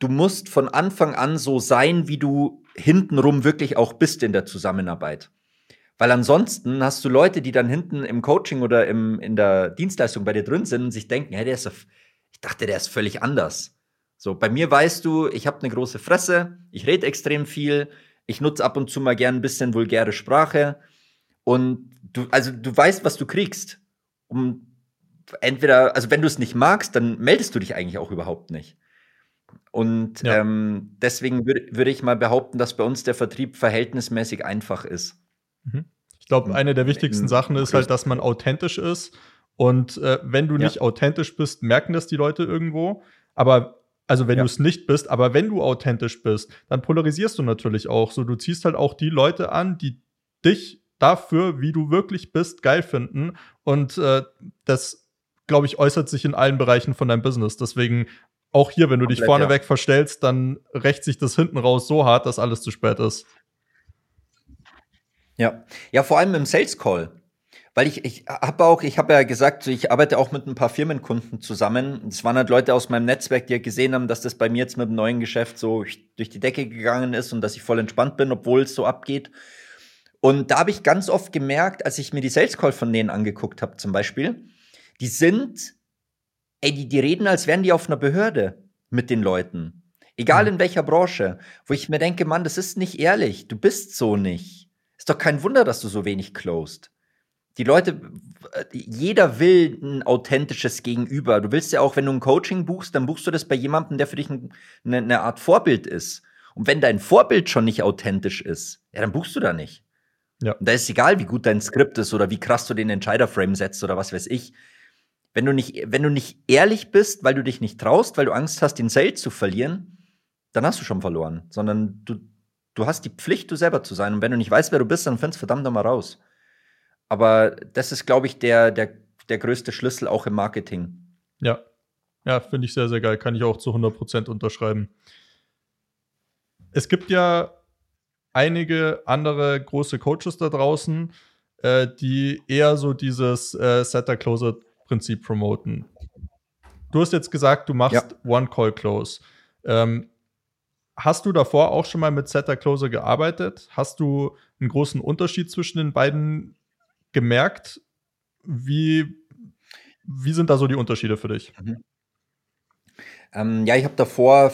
du musst von Anfang an so sein, wie du hintenrum wirklich auch bist in der Zusammenarbeit. Weil ansonsten hast du Leute, die dann hinten im Coaching oder im, in der Dienstleistung bei dir drin sind und sich denken, hey, der ist, ich dachte, der ist völlig anders. So, bei mir weißt du, ich habe eine große Fresse, ich rede extrem viel, ich nutze ab und zu mal gern ein bisschen vulgäre Sprache und du, also du weißt, was du kriegst. Um entweder, also wenn du es nicht magst, dann meldest du dich eigentlich auch überhaupt nicht. Und ja. ähm, deswegen würde würd ich mal behaupten, dass bei uns der Vertrieb verhältnismäßig einfach ist. Mhm. Ich glaube, eine der wichtigsten Sachen ist halt, dass man authentisch ist Und äh, wenn du ja. nicht authentisch bist, merken das die Leute irgendwo. Aber also wenn ja. du es nicht bist, aber wenn du authentisch bist, dann polarisierst du natürlich auch. So, du ziehst halt auch die Leute an, die dich dafür, wie du wirklich bist, geil finden. Und äh, das, glaube ich, äußert sich in allen Bereichen von deinem Business. Deswegen auch hier, wenn du Komplett, dich vorneweg ja. verstellst, dann rächt sich das hinten raus so hart, dass alles zu spät ist. Ja, ja, vor allem im Sales Call. Weil ich, ich habe auch, ich habe ja gesagt, ich arbeite auch mit ein paar Firmenkunden zusammen. Es waren halt Leute aus meinem Netzwerk, die ja gesehen haben, dass das bei mir jetzt mit dem neuen Geschäft so durch die Decke gegangen ist und dass ich voll entspannt bin, obwohl es so abgeht. Und da habe ich ganz oft gemerkt, als ich mir die Sales Call von denen angeguckt habe, zum Beispiel, die sind, ey, die, die reden, als wären die auf einer Behörde mit den Leuten. Egal mhm. in welcher Branche. Wo ich mir denke, Mann, das ist nicht ehrlich. Du bist so nicht. Ist doch kein Wunder, dass du so wenig closed. Die Leute, jeder will ein authentisches Gegenüber. Du willst ja auch, wenn du ein Coaching buchst, dann buchst du das bei jemandem, der für dich ein, eine, eine Art Vorbild ist. Und wenn dein Vorbild schon nicht authentisch ist, ja, dann buchst du da nicht. Ja. Und da ist egal, wie gut dein Skript ist oder wie krass du den Entscheiderframe setzt oder was weiß ich. Wenn du nicht, wenn du nicht ehrlich bist, weil du dich nicht traust, weil du Angst hast, den Sale zu verlieren, dann hast du schon verloren. Sondern du, du hast die Pflicht, du selber zu sein. Und wenn du nicht weißt, wer du bist, dann findest verdammt nochmal raus. Aber das ist, glaube ich, der, der, der größte Schlüssel auch im Marketing. Ja. Ja, finde ich sehr, sehr geil. Kann ich auch zu 100% unterschreiben. Es gibt ja einige andere große Coaches da draußen, äh, die eher so dieses äh, Setter-Closer-Prinzip promoten. Du hast jetzt gesagt, du machst ja. One-Call-Close. Ähm, hast du davor auch schon mal mit Setter-Closer gearbeitet? Hast du einen großen Unterschied zwischen den beiden gemerkt? Wie, wie sind da so die Unterschiede für dich? Mhm. Ähm, ja, ich habe davor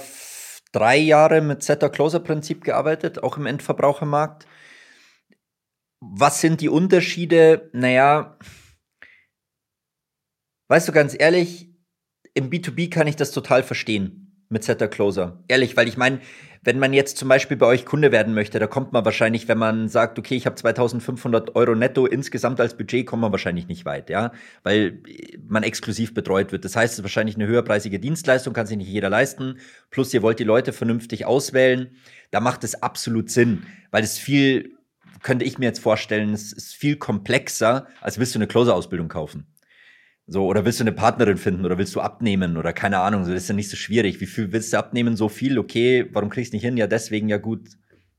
drei Jahre mit Setter-Closer-Prinzip gearbeitet, auch im Endverbrauchermarkt. Was sind die Unterschiede? Naja, weißt du ganz ehrlich, im B2B kann ich das total verstehen mit Setter-Closer. Ehrlich, weil ich meine, wenn man jetzt zum Beispiel bei euch Kunde werden möchte, da kommt man wahrscheinlich, wenn man sagt, okay, ich habe 2500 Euro netto insgesamt als Budget, kommt man wahrscheinlich nicht weit, ja, weil man exklusiv betreut wird. Das heißt, es ist wahrscheinlich eine höherpreisige Dienstleistung, kann sich nicht jeder leisten. Plus, ihr wollt die Leute vernünftig auswählen. Da macht es absolut Sinn, weil es viel, könnte ich mir jetzt vorstellen, es ist viel komplexer, als willst du eine Closer-Ausbildung kaufen. So, oder willst du eine Partnerin finden oder willst du abnehmen oder keine Ahnung, so, das ist ja nicht so schwierig. Wie viel willst du abnehmen? So viel, okay, warum kriegst du nicht hin? Ja, deswegen, ja gut,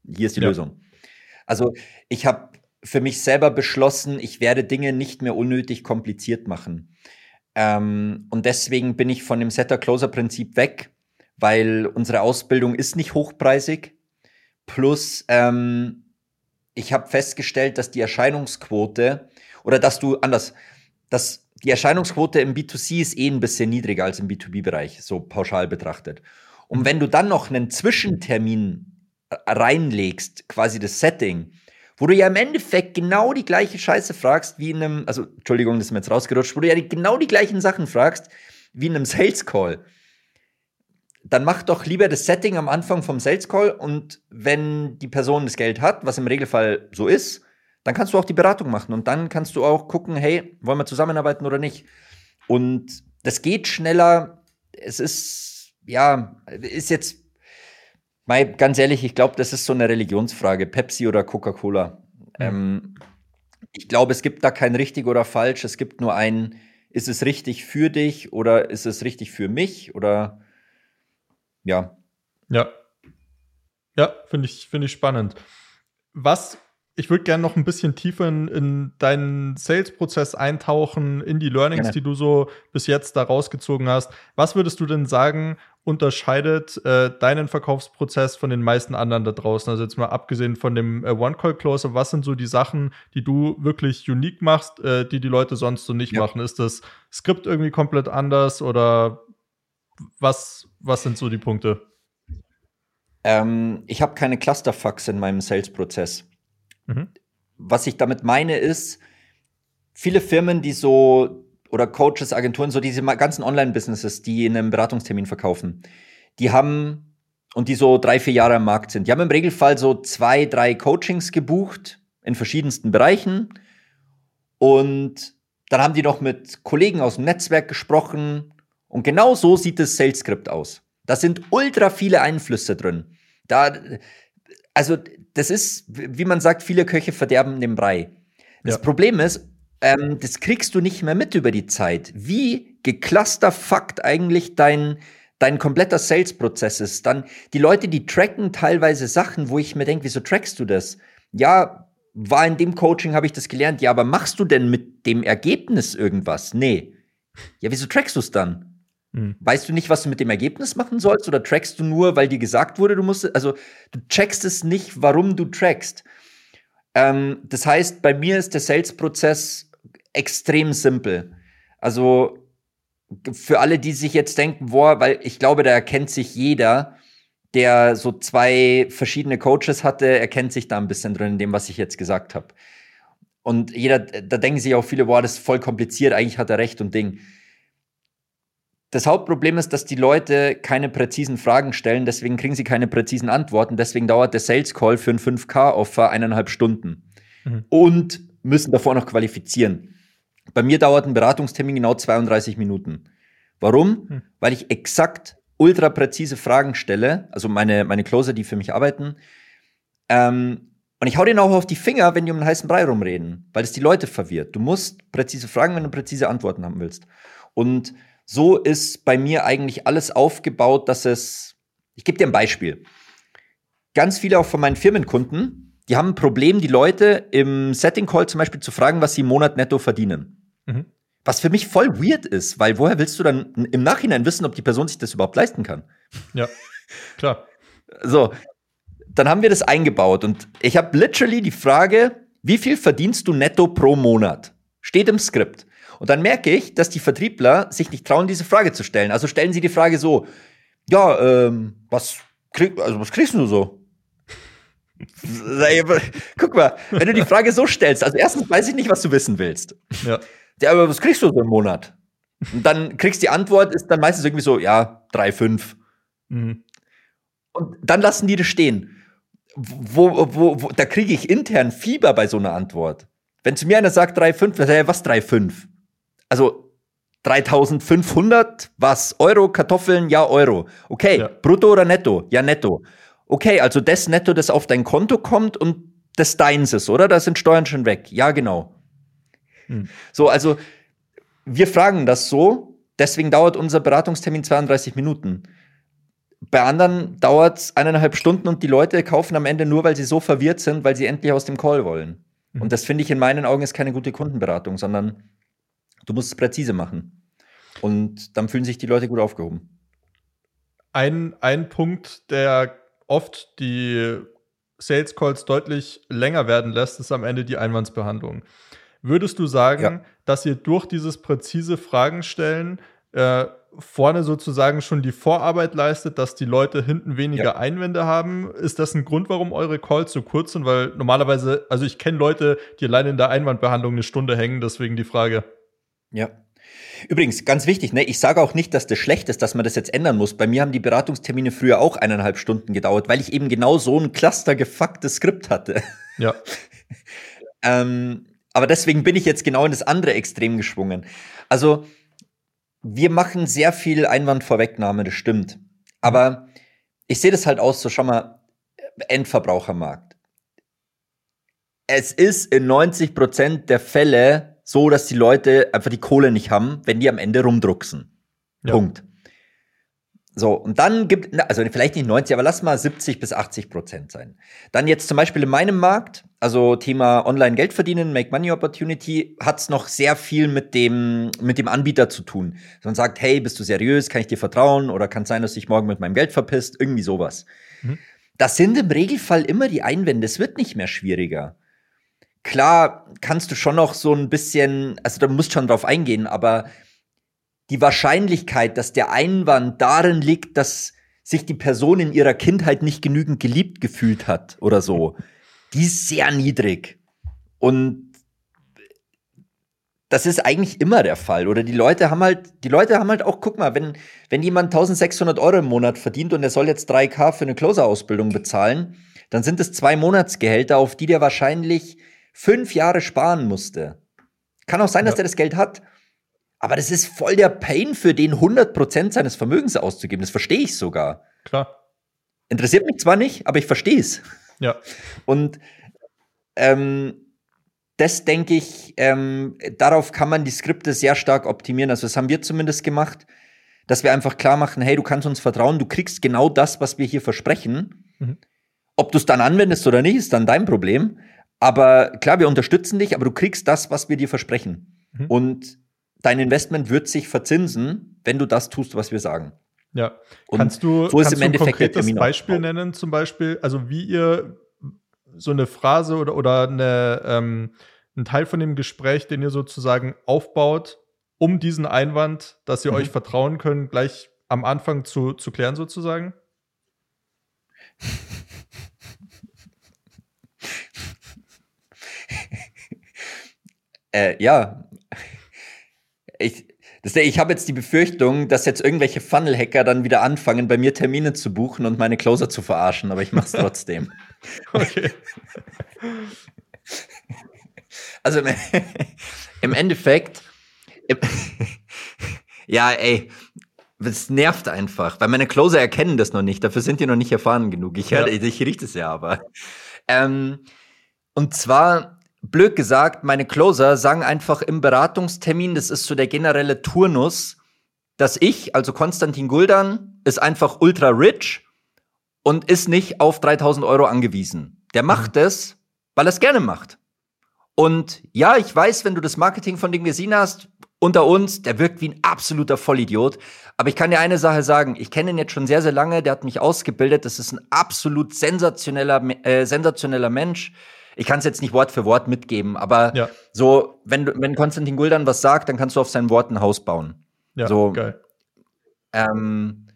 hier ist die ja. Lösung. Also, ich habe für mich selber beschlossen, ich werde Dinge nicht mehr unnötig kompliziert machen. Ähm, und deswegen bin ich von dem Setter-Closer-Prinzip weg, weil unsere Ausbildung ist nicht hochpreisig. Plus, ähm, ich habe festgestellt, dass die Erscheinungsquote oder dass du anders, dass die Erscheinungsquote im B2C ist eh ein bisschen niedriger als im B2B-Bereich, so pauschal betrachtet. Und wenn du dann noch einen Zwischentermin reinlegst, quasi das Setting, wo du ja im Endeffekt genau die gleiche Scheiße fragst wie in einem, also Entschuldigung, das ist mir jetzt rausgerutscht, wo du ja genau die gleichen Sachen fragst wie in einem Sales Call, dann mach doch lieber das Setting am Anfang vom Sales Call und wenn die Person das Geld hat, was im Regelfall so ist, dann kannst du auch die Beratung machen und dann kannst du auch gucken, hey, wollen wir zusammenarbeiten oder nicht? Und das geht schneller. Es ist, ja, ist jetzt, mal ganz ehrlich, ich glaube, das ist so eine Religionsfrage, Pepsi oder Coca-Cola. Mhm. Ähm, ich glaube, es gibt da kein richtig oder falsch. Es gibt nur ein, ist es richtig für dich oder ist es richtig für mich oder ja. Ja. Ja, finde ich, finde ich spannend. Was ich würde gerne noch ein bisschen tiefer in, in deinen Sales-Prozess eintauchen, in die Learnings, Gerne. die du so bis jetzt da rausgezogen hast. Was würdest du denn sagen, unterscheidet äh, deinen Verkaufsprozess von den meisten anderen da draußen? Also jetzt mal abgesehen von dem äh, One-Call-Closer, was sind so die Sachen, die du wirklich unique machst, äh, die die Leute sonst so nicht ja. machen? Ist das Skript irgendwie komplett anders oder was, was sind so die Punkte? Ähm, ich habe keine Clusterfucks in meinem Sales-Prozess. Mhm. Was ich damit meine ist, viele Firmen, die so oder Coaches, Agenturen, so diese ganzen Online-Businesses, die in einem Beratungstermin verkaufen, die haben und die so drei, vier Jahre am Markt sind, die haben im Regelfall so zwei, drei Coachings gebucht in verschiedensten Bereichen und Dann haben die noch mit Kollegen aus dem Netzwerk gesprochen. Und genau so sieht das Sales Script aus. Da sind ultra viele Einflüsse drin. Da, also, das ist, wie man sagt, viele Köche verderben den Brei. Das ja. Problem ist, ähm, das kriegst du nicht mehr mit über die Zeit. Wie geclusterfuckt eigentlich dein, dein kompletter Sales-Prozess ist. Dann die Leute, die tracken teilweise Sachen, wo ich mir denke, wieso trackst du das? Ja, war in dem Coaching, habe ich das gelernt. Ja, aber machst du denn mit dem Ergebnis irgendwas? Nee. Ja, wieso trackst du es dann? Hm. Weißt du nicht, was du mit dem Ergebnis machen sollst? Oder trackst du nur, weil dir gesagt wurde, du musst, also du checkst es nicht, warum du trackst. Ähm, das heißt, bei mir ist der Sales-Prozess extrem simpel. Also für alle, die sich jetzt denken, boah, weil ich glaube, da erkennt sich jeder, der so zwei verschiedene Coaches hatte, erkennt sich da ein bisschen drin in dem, was ich jetzt gesagt habe. Und jeder, da denken sich auch viele, boah, das ist voll kompliziert, eigentlich hat er recht und Ding. Das Hauptproblem ist, dass die Leute keine präzisen Fragen stellen, deswegen kriegen sie keine präzisen Antworten, deswegen dauert der Sales Call für ein 5K-Offer eineinhalb Stunden. Mhm. Und müssen davor noch qualifizieren. Bei mir dauert ein Beratungstermin genau 32 Minuten. Warum? Hm. Weil ich exakt ultra präzise Fragen stelle, also meine, meine Closer, die für mich arbeiten. Ähm, und ich hau denen auch auf die Finger, wenn die um einen heißen Brei rumreden, weil es die Leute verwirrt. Du musst präzise Fragen, wenn du präzise Antworten haben willst. Und so ist bei mir eigentlich alles aufgebaut, dass es. Ich gebe dir ein Beispiel. Ganz viele auch von meinen Firmenkunden, die haben ein Problem, die Leute im Setting Call zum Beispiel zu fragen, was sie im Monat netto verdienen. Mhm. Was für mich voll weird ist, weil woher willst du dann im Nachhinein wissen, ob die Person sich das überhaupt leisten kann? Ja, klar. So, dann haben wir das eingebaut und ich habe literally die Frage, wie viel verdienst du netto pro Monat? Steht im Skript. Und dann merke ich, dass die Vertriebler sich nicht trauen, diese Frage zu stellen. Also stellen sie die Frage so: Ja, ähm, was, krieg, also was kriegst du so? Guck mal, wenn du die Frage so stellst, also erstens weiß ich nicht, was du wissen willst. Ja ja, aber was kriegst du so im Monat? Und dann kriegst die Antwort, ist dann meistens irgendwie so, ja, 3,5. Mhm. Und dann lassen die das stehen. Wo, wo, wo, da kriege ich intern Fieber bei so einer Antwort. Wenn zu mir einer sagt 3,5, ja, was 3,5? Also 3500, was? Euro, Kartoffeln, ja, Euro. Okay, ja. brutto oder netto? Ja, netto. Okay, also das Netto, das auf dein Konto kommt und das deins ist, oder? Da sind Steuern schon weg. Ja, genau. Hm. So, also wir fragen das so, deswegen dauert unser Beratungstermin 32 Minuten. Bei anderen dauert es eineinhalb Stunden und die Leute kaufen am Ende nur, weil sie so verwirrt sind, weil sie endlich aus dem Call wollen. Mhm. Und das finde ich in meinen Augen ist keine gute Kundenberatung, sondern du musst es präzise machen. Und dann fühlen sich die Leute gut aufgehoben. Ein, ein Punkt, der oft die Sales Calls deutlich länger werden lässt, ist am Ende die Einwandsbehandlung. Würdest du sagen, ja. dass ihr durch dieses präzise Fragen stellen äh, vorne sozusagen schon die Vorarbeit leistet, dass die Leute hinten weniger ja. Einwände haben? Ist das ein Grund, warum eure Calls so kurz sind? Weil normalerweise, also ich kenne Leute, die allein in der Einwandbehandlung eine Stunde hängen, deswegen die Frage. Ja. Übrigens, ganz wichtig, ne, ich sage auch nicht, dass das schlecht ist, dass man das jetzt ändern muss. Bei mir haben die Beratungstermine früher auch eineinhalb Stunden gedauert, weil ich eben genau so ein clustergefucktes Skript hatte. Ja. ähm, aber deswegen bin ich jetzt genau in das andere Extrem geschwungen. Also, wir machen sehr viel Einwandvorwegnahme, das stimmt. Aber ich sehe das halt aus, so schau mal, Endverbrauchermarkt. Es ist in 90 Prozent der Fälle so, dass die Leute einfach die Kohle nicht haben, wenn die am Ende rumdrucksen. Ja. Punkt. So, und dann gibt, also vielleicht nicht 90, aber lass mal 70 bis 80 Prozent sein. Dann jetzt zum Beispiel in meinem Markt, also Thema Online-Geld verdienen, Make Money Opportunity, hat's noch sehr viel mit dem, mit dem Anbieter zu tun. Man sagt, hey, bist du seriös, kann ich dir vertrauen oder kann es sein, dass dich morgen mit meinem Geld verpisst, irgendwie sowas. Mhm. Das sind im Regelfall immer die Einwände, es wird nicht mehr schwieriger. Klar kannst du schon noch so ein bisschen, also da musst schon drauf eingehen, aber die Wahrscheinlichkeit, dass der Einwand darin liegt, dass sich die Person in ihrer Kindheit nicht genügend geliebt gefühlt hat oder so, die ist sehr niedrig. Und das ist eigentlich immer der Fall. Oder die Leute haben halt, die Leute haben halt auch, guck mal, wenn, wenn jemand 1600 Euro im Monat verdient und er soll jetzt 3K für eine Closer-Ausbildung bezahlen, dann sind es zwei Monatsgehälter, auf die der wahrscheinlich fünf Jahre sparen musste. Kann auch sein, ja. dass der das Geld hat. Aber das ist voll der Pain für den 100% seines Vermögens auszugeben. Das verstehe ich sogar. Klar. Interessiert mich zwar nicht, aber ich verstehe es. Ja. Und ähm, das denke ich, ähm, darauf kann man die Skripte sehr stark optimieren. Also das haben wir zumindest gemacht, dass wir einfach klar machen, hey, du kannst uns vertrauen, du kriegst genau das, was wir hier versprechen. Mhm. Ob du es dann anwendest oder nicht, ist dann dein Problem. Aber klar, wir unterstützen dich, aber du kriegst das, was wir dir versprechen. Mhm. Und dein Investment wird sich verzinsen, wenn du das tust, was wir sagen. Ja. Und kannst du, so ist kannst im Endeffekt ein konkretes Beispiel nennen, zum Beispiel, also wie ihr so eine Phrase oder, oder eine, ähm, ein Teil von dem Gespräch, den ihr sozusagen aufbaut, um diesen Einwand, dass ihr mhm. euch vertrauen könnt, gleich am Anfang zu, zu klären sozusagen? äh, ja, ich, ich habe jetzt die Befürchtung, dass jetzt irgendwelche Funnel-Hacker dann wieder anfangen, bei mir Termine zu buchen und meine Closer zu verarschen, aber ich mache es trotzdem. okay. Also im, im Endeffekt, im, ja, ey, es nervt einfach, weil meine Closer erkennen das noch nicht. Dafür sind die noch nicht erfahren genug. Ich, ja. ich, ich rieche es ja aber. Ähm, und zwar blöd gesagt, meine Closer sagen einfach im Beratungstermin, das ist so der generelle Turnus, dass ich, also Konstantin Guldan, ist einfach ultra rich und ist nicht auf 3000 Euro angewiesen. Der macht mhm. es, weil er es gerne macht. Und ja, ich weiß, wenn du das Marketing von dem gesehen hast, unter uns, der wirkt wie ein absoluter Vollidiot. Aber ich kann dir eine Sache sagen, ich kenne ihn jetzt schon sehr, sehr lange, der hat mich ausgebildet, das ist ein absolut sensationeller, äh, sensationeller Mensch ich kann es jetzt nicht Wort für Wort mitgeben, aber ja. so, wenn, wenn Konstantin Guldan was sagt, dann kannst du auf sein Wort ein Haus bauen. Ja, so, geil. Ähm,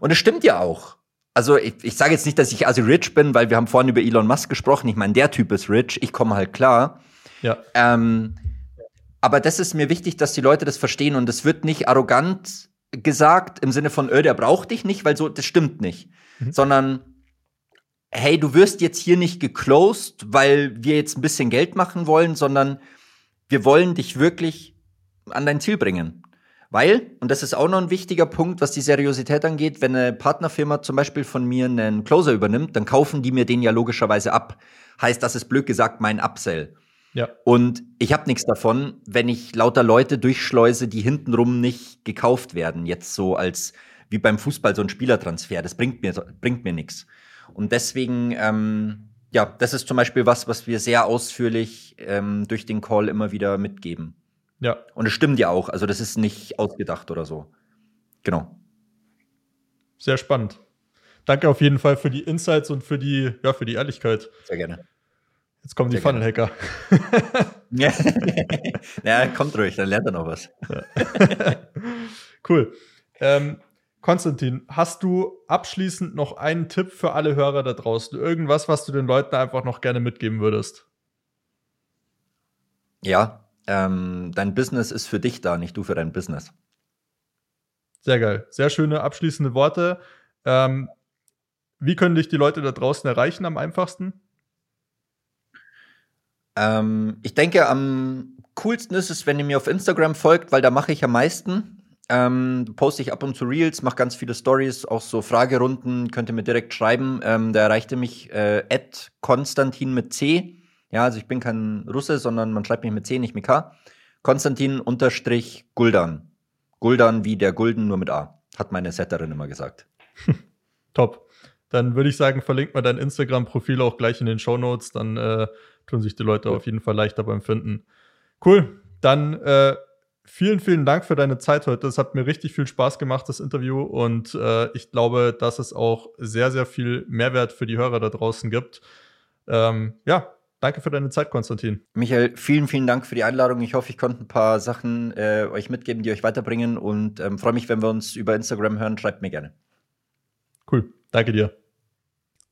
und es stimmt ja auch. Also ich, ich sage jetzt nicht, dass ich also rich bin, weil wir haben vorhin über Elon Musk gesprochen. Ich meine, der Typ ist rich, ich komme halt klar. Ja. Ähm, aber das ist mir wichtig, dass die Leute das verstehen und es wird nicht arrogant gesagt im Sinne von, öh, der braucht dich nicht, weil so, das stimmt nicht. Mhm. Sondern hey, du wirst jetzt hier nicht geclosed, weil wir jetzt ein bisschen Geld machen wollen, sondern wir wollen dich wirklich an dein Ziel bringen. Weil, und das ist auch noch ein wichtiger Punkt, was die Seriosität angeht, wenn eine Partnerfirma zum Beispiel von mir einen Closer übernimmt, dann kaufen die mir den ja logischerweise ab. Heißt, das ist blöd gesagt mein Upsell. Ja. Und ich habe nichts davon, wenn ich lauter Leute durchschleuse, die hintenrum nicht gekauft werden. Jetzt so als wie beim Fußball so ein Spielertransfer. Das bringt mir, bringt mir nichts. Und deswegen, ähm, ja, das ist zum Beispiel was, was wir sehr ausführlich ähm, durch den Call immer wieder mitgeben. Ja. Und es stimmt ja auch. Also das ist nicht ausgedacht oder so. Genau. Sehr spannend. Danke auf jeden Fall für die Insights und für die, ja, für die Ehrlichkeit. Sehr gerne. Jetzt kommen die Funnel-Hacker. ja. ja, kommt ruhig, dann lernt er noch was. cool. Ähm, Konstantin, hast du abschließend noch einen Tipp für alle Hörer da draußen? Irgendwas, was du den Leuten einfach noch gerne mitgeben würdest? Ja, ähm, dein Business ist für dich da, nicht du für dein Business. Sehr geil. Sehr schöne abschließende Worte. Ähm, wie können dich die Leute da draußen erreichen am einfachsten? Ähm, ich denke, am coolsten ist es, wenn ihr mir auf Instagram folgt, weil da mache ich am meisten. Ähm, poste ich ab und zu Reels, mache ganz viele Stories, auch so Fragerunden, könnt ihr mir direkt schreiben. Ähm, da erreichte mich äh, Konstantin mit C. Ja, also ich bin kein Russe, sondern man schreibt mich mit C, nicht mit K. Konstantin unterstrich Guldan. Guldan wie der Gulden, nur mit A. Hat meine Setterin immer gesagt. Top. Dann würde ich sagen, verlinkt mal dein Instagram-Profil auch gleich in den Show Notes. Dann äh, tun sich die Leute cool. auf jeden Fall leichter beim Finden. Cool. Dann äh, vielen, vielen Dank für deine Zeit heute. Es hat mir richtig viel Spaß gemacht, das Interview. Und äh, ich glaube, dass es auch sehr, sehr viel Mehrwert für die Hörer da draußen gibt. Ähm, ja, danke für deine Zeit, Konstantin. Michael, vielen, vielen Dank für die Einladung. Ich hoffe, ich konnte ein paar Sachen äh, euch mitgeben, die euch weiterbringen. Und ähm, freue mich, wenn wir uns über Instagram hören. Schreibt mir gerne. Cool. Danke dir.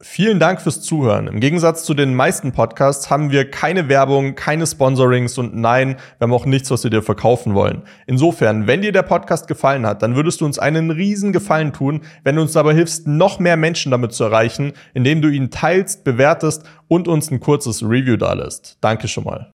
Vielen Dank fürs Zuhören. Im Gegensatz zu den meisten Podcasts haben wir keine Werbung, keine Sponsorings und nein, wir haben auch nichts, was wir dir verkaufen wollen. Insofern, wenn dir der Podcast gefallen hat, dann würdest du uns einen riesen Gefallen tun, wenn du uns dabei hilfst, noch mehr Menschen damit zu erreichen, indem du ihn teilst, bewertest und uns ein kurzes Review dalässt. Danke schon mal.